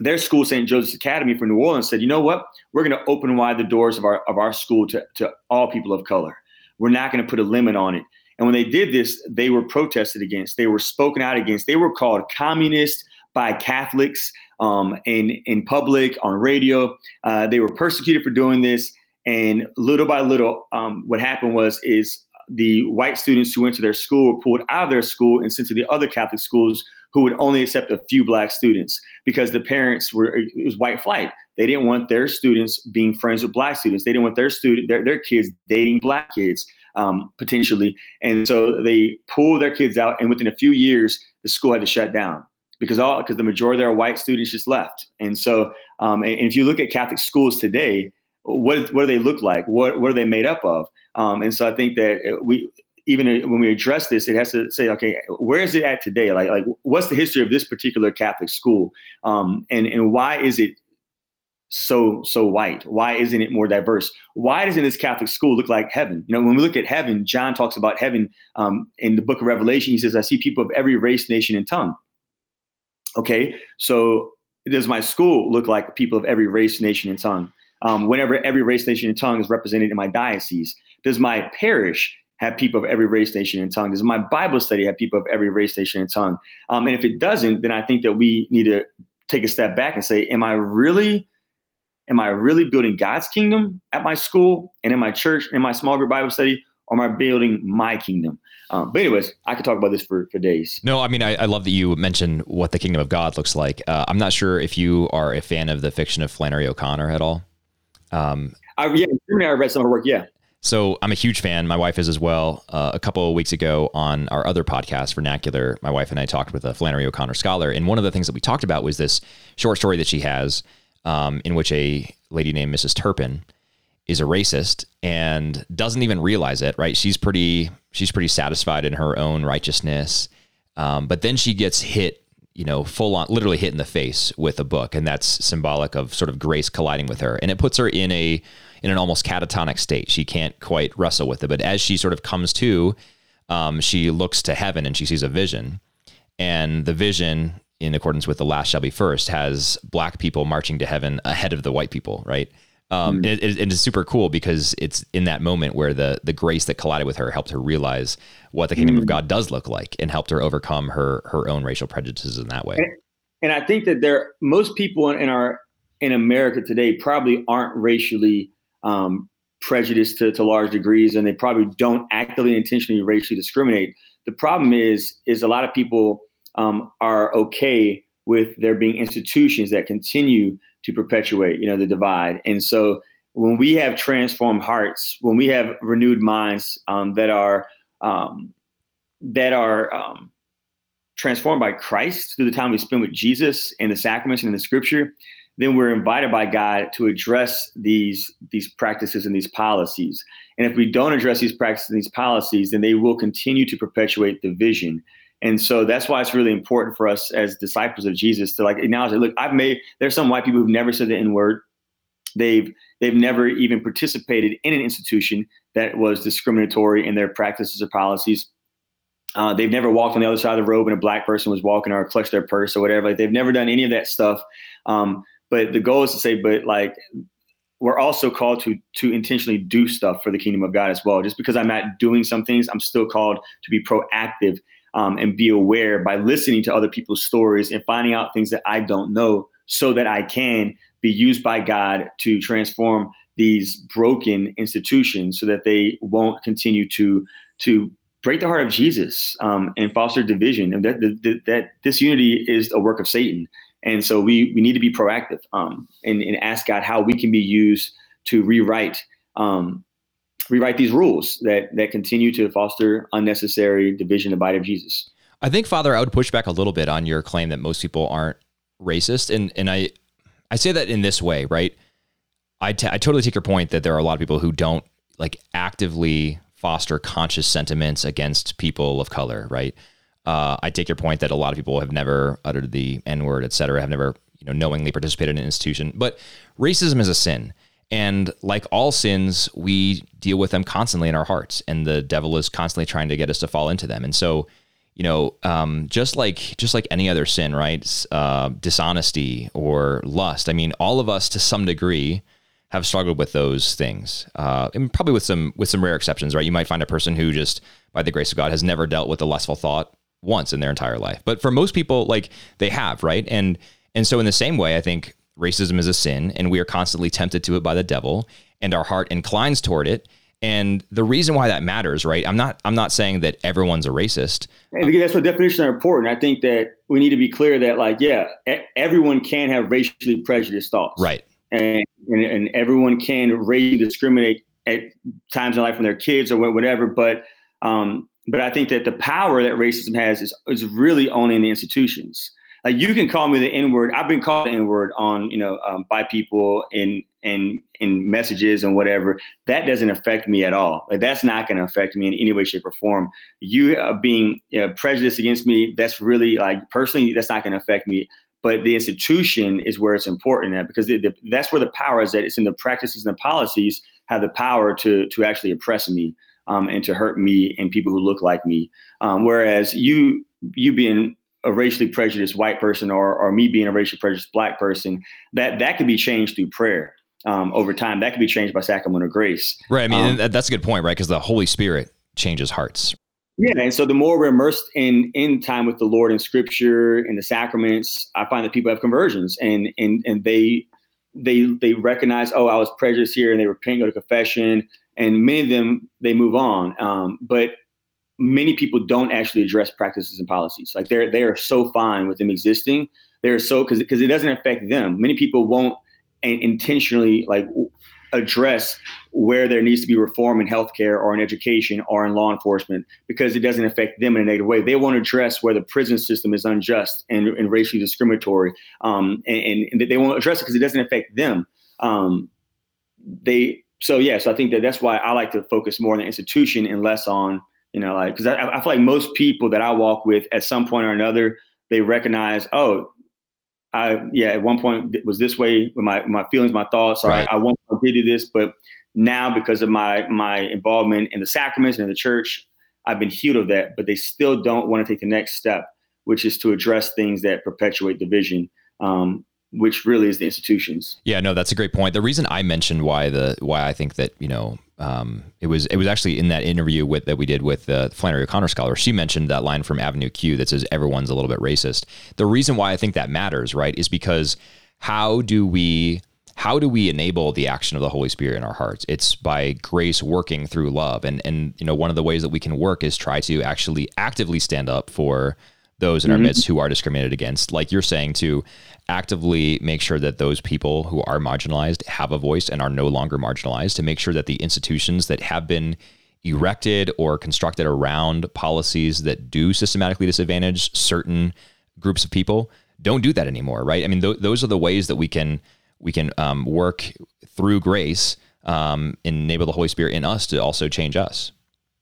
their school, St. Joseph's Academy for New Orleans, said, you know what? We're going to open wide the doors of our of our school to, to all people of color. We're not going to put a limit on it. And when they did this, they were protested against. They were spoken out against. They were called communist by Catholics um, in in public on radio. Uh, they were persecuted for doing this, and little by little, um, what happened was is the white students who went to their school were pulled out of their school and sent to the other Catholic schools who would only accept a few black students because the parents were it was white flight. They didn't want their students being friends with black students. They didn't want their student their, their kids dating black kids um, potentially. And so they pulled their kids out, and within a few years, the school had to shut down because all because the majority of their white students just left. And so, um, and, and if you look at Catholic schools today, what what do they look like? What what are they made up of? Um, and so I think that we even when we address this, it has to say, okay, where is it at today? Like like what's the history of this particular Catholic school? Um, and and why is it so so white? Why isn't it more diverse? Why doesn't this Catholic school look like heaven? You know, when we look at heaven, John talks about heaven um, in the book of Revelation. He says, "I see people of every race, nation, and tongue." Okay, so does my school look like people of every race, nation, and tongue? Um, whenever every race, nation, and tongue is represented in my diocese, does my parish have people of every race, nation, and tongue? Does my Bible study have people of every race, nation, and tongue? Um, and if it doesn't, then I think that we need to take a step back and say, Am I really am I really building God's kingdom at my school and in my church, in my small group Bible study, or am I building my kingdom? Um, but anyways, I could talk about this for, for days. No, I mean, I, I love that you mentioned what the kingdom of God looks like. Uh, I'm not sure if you are a fan of the fiction of Flannery O'Connor at all. Um, I, yeah, I read some of her work. Yeah. So I'm a huge fan. My wife is as well. Uh, a couple of weeks ago on our other podcast, Vernacular, my wife and I talked with a Flannery O'Connor scholar, and one of the things that we talked about was this short story that she has um, in which a lady named Mrs. Turpin is a racist and doesn't even realize it. Right? She's pretty she's pretty satisfied in her own righteousness, um, but then she gets hit. You know, full on, literally hit in the face with a book, and that's symbolic of sort of grace colliding with her, and it puts her in a in an almost catatonic state. She can't quite wrestle with it, but as she sort of comes to, um, she looks to heaven and she sees a vision, and the vision in accordance with the last shall be first, has black people marching to heaven ahead of the white people, right? Um, mm. it, it, it is super cool because it's in that moment where the the grace that collided with her helped her realize what the kingdom mm. of God does look like, and helped her overcome her her own racial prejudices in that way. And, and I think that there most people in our in America today probably aren't racially um, prejudiced to, to large degrees, and they probably don't actively intentionally racially discriminate. The problem is is a lot of people um, are okay with there being institutions that continue to perpetuate, you know, the divide. And so when we have transformed hearts, when we have renewed minds um, that are um, that are um, transformed by Christ through the time we spend with Jesus and the sacraments and the Scripture, then we're invited by God to address these these practices and these policies. And if we don't address these practices and these policies, then they will continue to perpetuate division and so that's why it's really important for us as disciples of Jesus to like acknowledge that, look, I've made, there's some white people who've never said the N word. They've, they've never even participated in an institution that was discriminatory in their practices or policies. Uh, they've never walked on the other side of the road when a black person was walking or clutched their purse or whatever. Like they've never done any of that stuff. Um, but the goal is to say, but like we're also called to to intentionally do stuff for the kingdom of God as well. Just because I'm not doing some things, I'm still called to be proactive um, and be aware by listening to other people's stories and finding out things that I don't know so that I can be used by God to transform these broken institutions so that they won't continue to to break the heart of Jesus um, and foster division and that, that, that this unity is a work of Satan. And so we, we need to be proactive um, and, and ask God how we can be used to rewrite um, rewrite these rules that that continue to foster unnecessary division in the of Jesus. I think, Father, I would push back a little bit on your claim that most people aren't racist, and and I I say that in this way, right? I, t- I totally take your point that there are a lot of people who don't like actively foster conscious sentiments against people of color, right? Uh, I take your point that a lot of people have never uttered the N word, et cetera, have never you know knowingly participated in an institution. But racism is a sin, and like all sins, we deal with them constantly in our hearts, and the devil is constantly trying to get us to fall into them. And so, you know, um, just like just like any other sin, right? Uh, dishonesty or lust. I mean, all of us to some degree have struggled with those things, uh, and probably with some with some rare exceptions, right? You might find a person who just, by the grace of God, has never dealt with a lustful thought once in their entire life. But for most people, like they have, right? And and so in the same way, I think racism is a sin, and we are constantly tempted to it by the devil, and our heart inclines toward it. And the reason why that matters, right? I'm not I'm not saying that everyone's a racist. And that's what definitions are important. I think that we need to be clear that, like, yeah, everyone can have racially prejudiced thoughts, right? And and, and everyone can racially discriminate at times in life when they're kids or whatever. But um, but I think that the power that racism has is is really only in the institutions. Like you can call me the N word. I've been called the N word on you know um, by people in in in messages and whatever. That doesn't affect me at all. Like that's not going to affect me in any way, shape, or form. You uh, being you know, prejudiced against me, that's really like personally, that's not going to affect me. But the institution is where it's important at because the, the, that's where the power is. That it's in the practices and the policies have the power to to actually oppress me um, and to hurt me and people who look like me. Um, whereas you you being a racially prejudiced white person or, or me being a racially prejudiced black person, that that could be changed through prayer. Um, over time, that could be changed by sacrament of grace. Right. I mean, um, that's a good point, right? Because the Holy Spirit changes hearts. Yeah, and so the more we're immersed in in time with the Lord in Scripture and the sacraments, I find that people have conversions, and and and they they they recognize, oh, I was prejudiced here, and they repent, go to confession, and many of them they move on. Um, but many people don't actually address practices and policies. Like they're they are so fine with them existing. They're so because because it doesn't affect them. Many people won't intentionally like address where there needs to be reform in healthcare or in education or in law enforcement because it doesn't affect them in a negative way. They won't address where the prison system is unjust and, and racially discriminatory, um, and, and, they won't address it because it doesn't affect them. Um, they so yeah, so I think that that's why I like to focus more on the institution and less on you know, like because I, I feel like most people that I walk with at some point or another, they recognize, oh, I yeah, at one point it was this way with my my feelings, my thoughts. Right. I, I want to do this, but now because of my my involvement in the sacraments and in the church, I've been healed of that. But they still don't want to take the next step, which is to address things that perpetuate division. Um, which really is the institutions. Yeah, no, that's a great point. The reason I mentioned why the why I think that you know um, it was it was actually in that interview with that we did with the Flannery O'Connor scholar. She mentioned that line from Avenue Q that says everyone's a little bit racist. The reason why I think that matters, right, is because how do we how do we enable the action of the Holy Spirit in our hearts? It's by grace working through love, and and you know one of the ways that we can work is try to actually actively stand up for those in mm-hmm. our midst who are discriminated against. Like you're saying, to actively make sure that those people who are marginalized have a voice and are no longer marginalized, to make sure that the institutions that have been erected or constructed around policies that do systematically disadvantage certain groups of people don't do that anymore, right? I mean, th- those are the ways that we can we can um, work through grace, um, enable the Holy Spirit in us to also change us.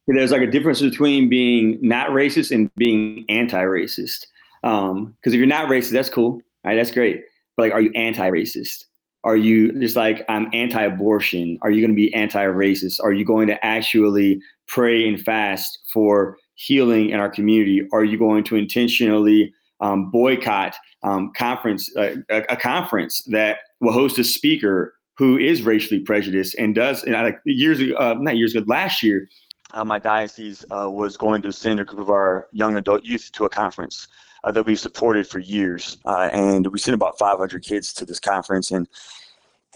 There's like a difference between being not racist and being anti-racist. Because um, if you're not racist, that's cool. Right, that's great. But like, are you anti-racist? Are you just like I'm anti-abortion? Are you going to be anti-racist? Are you going to actually pray and fast for healing in our community? Are you going to intentionally um, boycott um, conference uh, a, a, conference that will host a speaker who is racially prejudiced and does and like years ago, uh, not years ago, last year, uh, my diocese uh, was going to send a group of our young adult youth to a conference uh, that we've supported for years. Uh, and we sent about 500 kids to this conference. And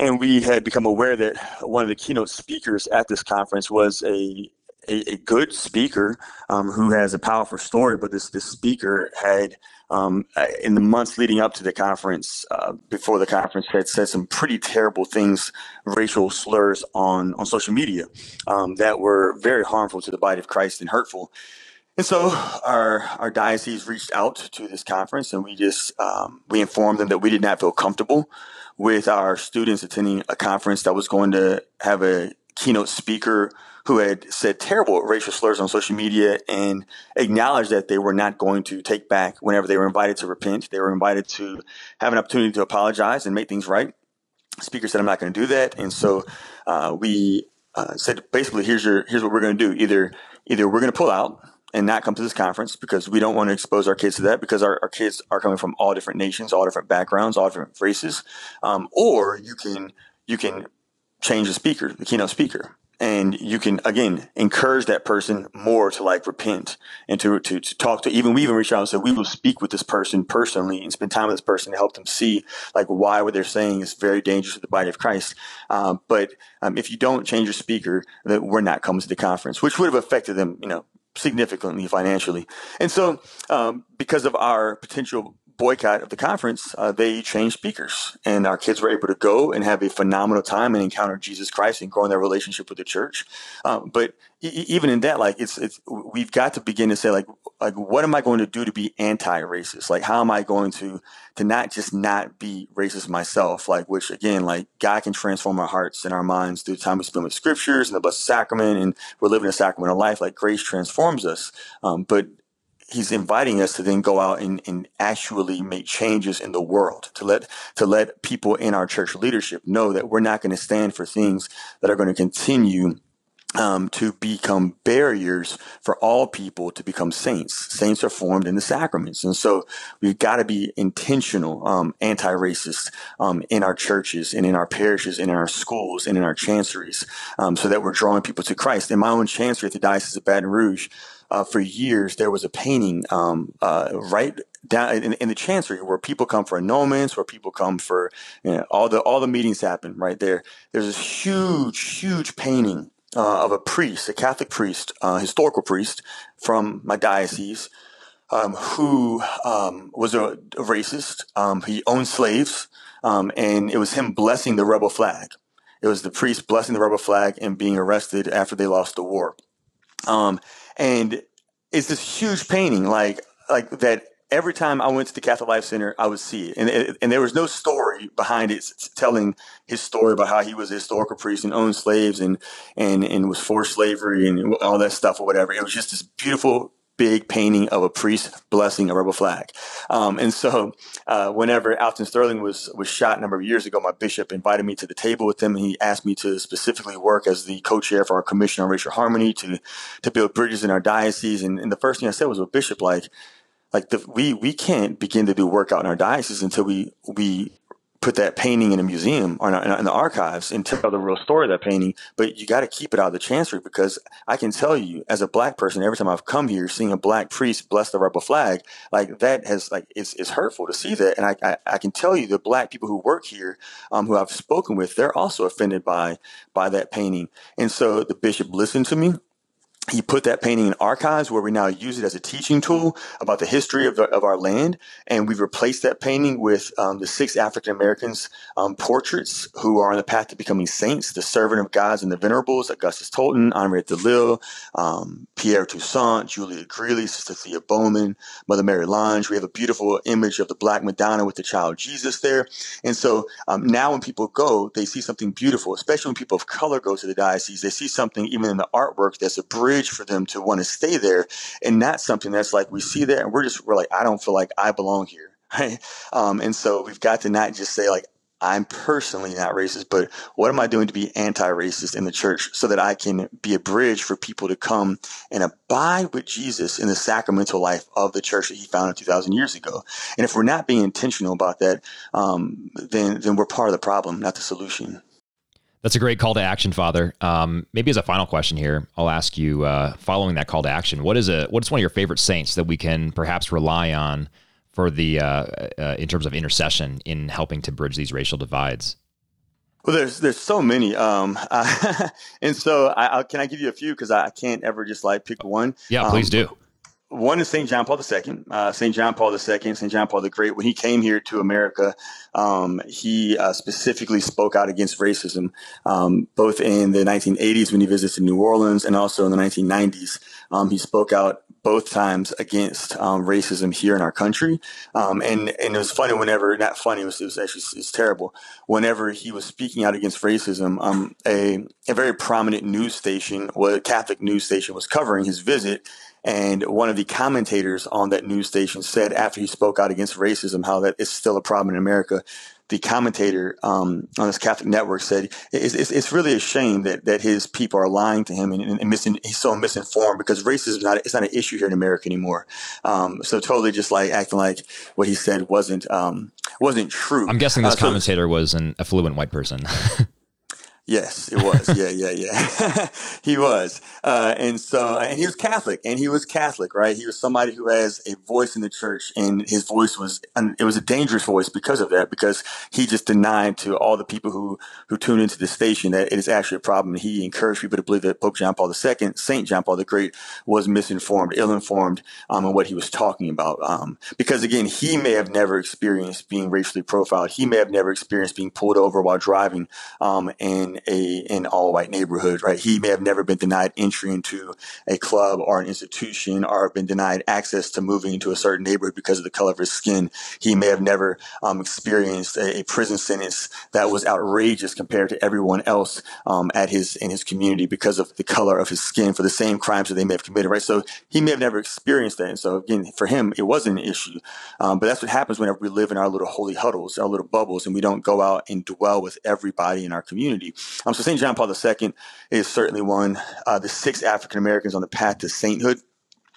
and we had become aware that one of the keynote speakers at this conference was a a, a good speaker um, who has a powerful story, but this this speaker had um, in the months leading up to the conference, uh, before the conference, had said some pretty terrible things, racial slurs on on social media um, that were very harmful to the body of Christ and hurtful. And so our our diocese reached out to this conference, and we just um, we informed them that we did not feel comfortable with our students attending a conference that was going to have a keynote speaker who had said terrible racial slurs on social media and acknowledged that they were not going to take back whenever they were invited to repent. They were invited to have an opportunity to apologize and make things right. The speaker said, "I'm not going to do that," and so uh, we uh, said, basically, here's your here's what we're going to do. Either either we're going to pull out and not come to this conference because we don't want to expose our kids to that because our, our kids are coming from all different nations, all different backgrounds, all different races. Um, or you can you can change the speaker, the keynote speaker. And you can again encourage that person more to like repent and to, to, to talk to even we even reach out and say we will speak with this person personally and spend time with this person to help them see like why what they're saying is very dangerous to the body of Christ. Um, but um, if you don't change your speaker, that we're not coming to the conference, which would have affected them, you know, significantly financially. And so, um, because of our potential boycott of the conference, uh, they changed speakers, and our kids were able to go and have a phenomenal time and encounter Jesus Christ and grow in their relationship with the church. Um, but e- even in that, like it's it's we've got to begin to say like like what am I going to do to be anti-racist? Like how am I going to to not just not be racist myself? Like which again, like God can transform our hearts and our minds through time we spend with scriptures and the blessed sacrament, and we're living a sacramental life. Like grace transforms us, um, but he's inviting us to then go out and, and actually make changes in the world to let to let people in our church leadership know that we're not going to stand for things that are going to continue um, to become barriers for all people to become saints. Saints are formed in the sacraments. And so we've got to be intentional, um, anti-racist, um, in our churches and in our parishes and in our schools and in our chanceries, um, so that we're drawing people to Christ. In my own chancery at the Diocese of Baton Rouge, uh, for years, there was a painting um, uh, right down in, in, the chancery where people come for annulments, where people come for you know, all the all the meetings happen right there. There's this huge, huge painting uh, of a priest, a Catholic priest, uh, historical priest from my diocese, um, who um, was a, a racist. Um, he owned slaves, um, and it was him blessing the rebel flag. It was the priest blessing the rebel flag and being arrested after they lost the war. Um, and it's this huge painting, like like that. Every time I went to the Catholic Life Center, I would see it, and and there was no story behind it telling his story about how he was a historical priest and owned slaves and and and was for slavery and all that stuff or whatever. It was just this beautiful big painting of a priest blessing a rebel flag. Um, and so, uh, whenever Alton Sterling was was shot a number of years ago, my bishop invited me to the table with him, and he asked me to specifically work as the co-chair for our Commission on Racial Harmony to to build bridges in our diocese. And, and the first thing I said was, "Well, Bishop, like." Like the, we we can't begin to do work out in our diocese until we we put that painting in a museum or in the archives and tell the real story of that painting. But you got to keep it out of the chancery because I can tell you, as a black person, every time I've come here, seeing a black priest bless the rebel flag, like that has like it's, it's hurtful to see that. And I, I, I can tell you, the black people who work here, um, who I've spoken with, they're also offended by by that painting. And so the bishop listened to me he put that painting in archives where we now use it as a teaching tool about the history of, the, of our land. And we've replaced that painting with um, the six African Americans um, portraits who are on the path to becoming saints, the servant of gods and the venerables, Augustus Tolton, Henriette Delille, um, Pierre Toussaint, Julia Greeley, Sister Thea Bowman, Mother Mary Lange. We have a beautiful image of the Black Madonna with the child Jesus there. And so um, now when people go, they see something beautiful, especially when people of color go to the diocese, they see something even in the artwork that's a bridge bridge for them to want to stay there and not something that's like we see there and we're just we're like I don't feel like I belong here right um, and so we've got to not just say like I'm personally not racist, but what am I doing to be anti-racist in the church so that I can be a bridge for people to come and abide with Jesus in the sacramental life of the church that he founded 2,000 years ago? And if we're not being intentional about that, um, then then we're part of the problem, not the solution. That's a great call to action, Father. Um, maybe as a final question here, I'll ask you, uh, following that call to action, what is a what is one of your favorite saints that we can perhaps rely on for the uh, uh, in terms of intercession in helping to bridge these racial divides? Well, there's there's so many, um, uh, and so I, I, can I give you a few because I, can't ever just like pick one. Yeah, um, please do. One is St. John Paul II. Uh, St. John Paul II, St. John Paul the Great, when he came here to America, um, he uh, specifically spoke out against racism, um, both in the 1980s when he visited New Orleans and also in the 1990s. Um, he spoke out both times against um, racism here in our country. Um, and, and it was funny whenever, not funny, it was, it was actually it was terrible. Whenever he was speaking out against racism, um, a, a very prominent news station, a Catholic news station, was covering his visit. And one of the commentators on that news station said after he spoke out against racism, how that is still a problem in America the commentator um, on this Catholic network said it's, it's, it's, really a shame that, that his people are lying to him and, and, and missing, he's so misinformed because racism is not it's not an issue here in America anymore. Um, so totally just like acting like what he said wasn't um, wasn't true. I'm guessing this uh, commentator was an affluent white person. Yes, it was. yeah, yeah, yeah. he was, uh, and so, and he was Catholic, and he was Catholic, right? He was somebody who has a voice in the church, and his voice was, it was a dangerous voice because of that, because he just denied to all the people who who tune into the station that it is actually a problem. He encouraged people to believe that Pope John Paul II, Saint John Paul the Great, was misinformed, ill-informed, um, on what he was talking about. Um, because again, he may have never experienced being racially profiled. He may have never experienced being pulled over while driving, um, and a an all white neighborhood, right? He may have never been denied entry into a club or an institution or been denied access to moving into a certain neighborhood because of the color of his skin. He may have never um, experienced a, a, prison sentence that was outrageous compared to everyone else um, at his in his community because of the color of his skin for the same crimes that they may have committed, right? So he may have never experienced that, and so again, for him, it wasn't an issue. Um, but that's what happens whenever we live in our little holy huddles, our little bubbles, and we don't go out and dwell with everybody in our community. Um, so St. John Paul II is certainly one. Uh, the six African Americans on the path to sainthood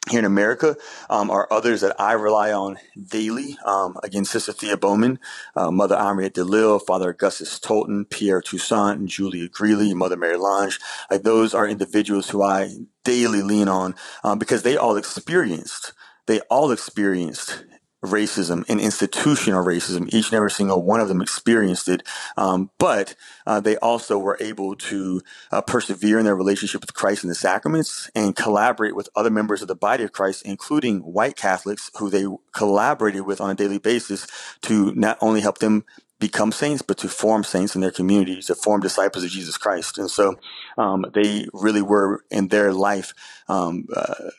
here in America um, are others that I rely on daily. Um, again, Sister Thea Bowman, uh, Mother Henriette DeLille, Father Augustus Tolton, Pierre Toussaint, and Julia Greeley, Mother Mary Lange. Like those are individuals who I daily lean on um, because they all experienced they all experienced racism and institutional racism. Each and every single one of them experienced it, um, but uh, they also were able to uh, persevere in their relationship with Christ and the sacraments and collaborate with other members of the body of Christ, including white Catholics who they collaborated with on a daily basis to not only help them become saints, but to form saints in their communities, to form disciples of Jesus Christ. And so um, they really were in their life um, uh,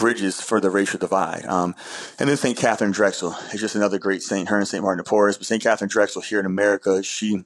bridges for the racial divide. Um, and then St. Catherine Drexel is just another great saint, her and St. Martin of Porres. But St. Catherine Drexel here in America, she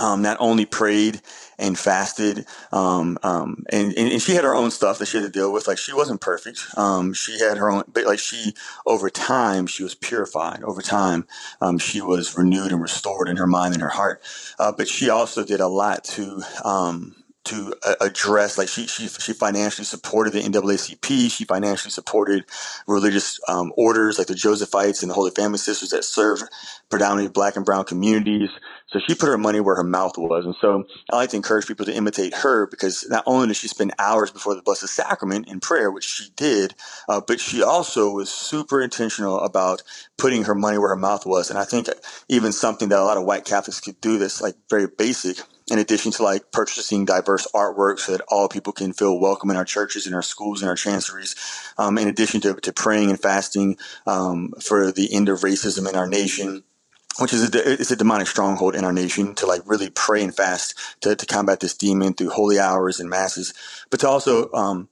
um, not only prayed and fasted, um, um, and, and, she had her own stuff that she had to deal with. Like she wasn't perfect. Um, she had her own, but like she, over time, she was purified. Over time, um, she was renewed and restored in her mind and her heart. Uh, but she also did a lot to, um, to uh, address like she, she she financially supported the NAACP. She financially supported religious um, orders like the Josephites and the Holy Family Sisters that serve predominantly black and brown communities. So she put her money where her mouth was. And so I like to encourage people to imitate her because not only did she spend hours before the Blessed Sacrament in prayer, which she did, uh, but she also was super intentional about putting her money where her mouth was. And I think even something that a lot of white Catholics could do that's like very basic in addition to like purchasing diverse artwork so that all people can feel welcome in our churches, in our schools, in our chanceries. Um, in addition to, to praying and fasting um, for the end of racism in our nation which is a, it's a demonic stronghold in our nation to like really pray and fast to, to combat this demon through holy hours and masses, but to also um,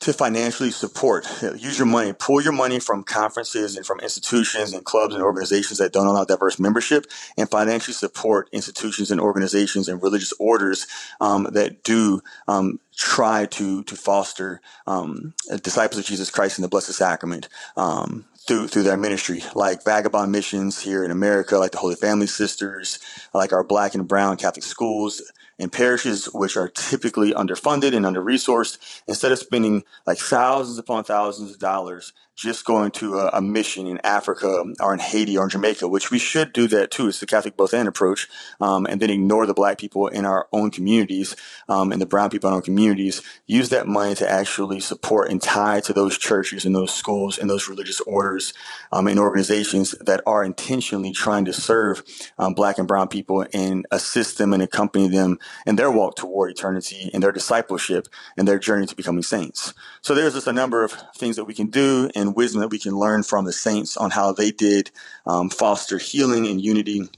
to financially support. Use your money, pull your money from conferences and from institutions and clubs and organizations that don't allow diverse membership, and financially support institutions and organizations and religious orders um, that do um, try to to foster um, disciples of Jesus Christ in the Blessed Sacrament. Um, through through their ministry, like Vagabond Missions here in America, like the Holy Family Sisters, like our Black and Brown Catholic schools, in parishes which are typically underfunded and under resourced, instead of spending like thousands upon thousands of dollars just going to a, a, mission in Africa or in Haiti or in Jamaica, which we should do that too. It's the Catholic both and approach, um, and then ignore the black people in our own communities um, and the brown people in our communities. Use that money to actually support and tie to those churches and those schools and those religious orders um, and organizations that are intentionally trying to serve um, black and brown people and assist them and accompany them in their walk toward eternity and their discipleship and their journey to becoming saints. So there's just a number of things that we can do and wisdom that we can learn from the saints on how they did um, foster healing and unity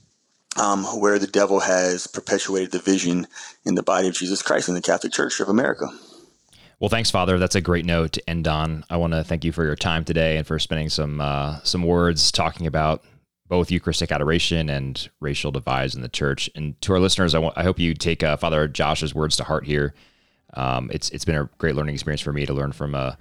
um, where the devil has perpetuated division in the body of Jesus Christ in the Catholic Church of America. Well, thanks, Father. That's a great note to end on. I want to thank you for your time today and for spending some uh, some words talking about both Eucharistic adoration and racial divides in the church. And to our listeners, I, hope you take uh, Father Josh's words to heart here. Um, it's it's been a great learning experience for me to learn from a,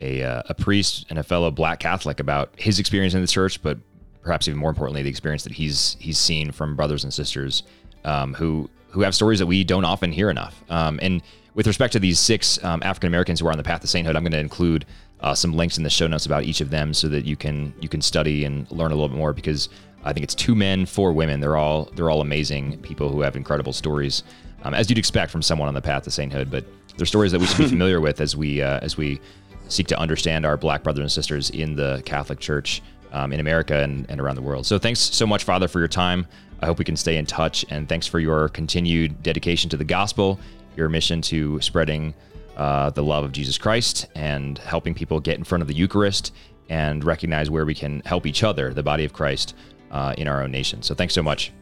a uh, a priest and a fellow Black Catholic about his experience in the church, but perhaps even more importantly, the experience that he's he's seen from brothers and sisters um, who who have stories that we don't often hear enough. Um, and with respect to these six um, African Americans who are on the path to sainthood, I'm going to include uh, some links in the show notes about each of them so that you can you can study and learn a little bit more because I think it's two men, four women. They're all they're all amazing people who have incredible stories, um, as you'd expect from someone on the path to sainthood. But they're stories that we should be familiar with as we uh, as we seek to understand our Black brothers and sisters in the Catholic Church um, in America and, and around the world. So thanks so much, Father, for your time. I hope we can stay in touch, and thanks for your continued dedication to the gospel, your mission to spreading uh, the love of Jesus Christ and helping people get in front of the Eucharist and recognize where we can help each other, the body of Christ, uh, in our own nation. So thanks so much.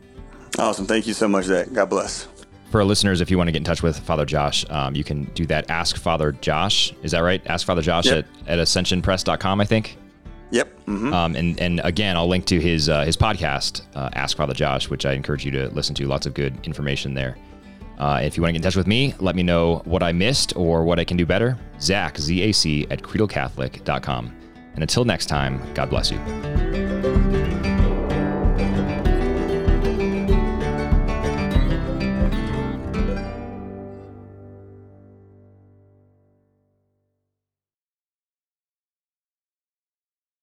Awesome. Thank you so much, Zach. God bless. For our listeners, if you want to get in touch with Father Josh, um, you can do that. Ask Father Josh. Is that right? Ask Father Josh yep. at, at ascensionpress.com, I think. Yep. Mm-hmm. Um, and and again, I'll link to his uh, his podcast, uh, Ask Father Josh, which I encourage you to listen to. Lots of good information there. Uh, if you want to get in touch with me, let me know what I missed or what I can do better. Zach, Z A C, at creedalcatholic.com. And until next time, God bless you.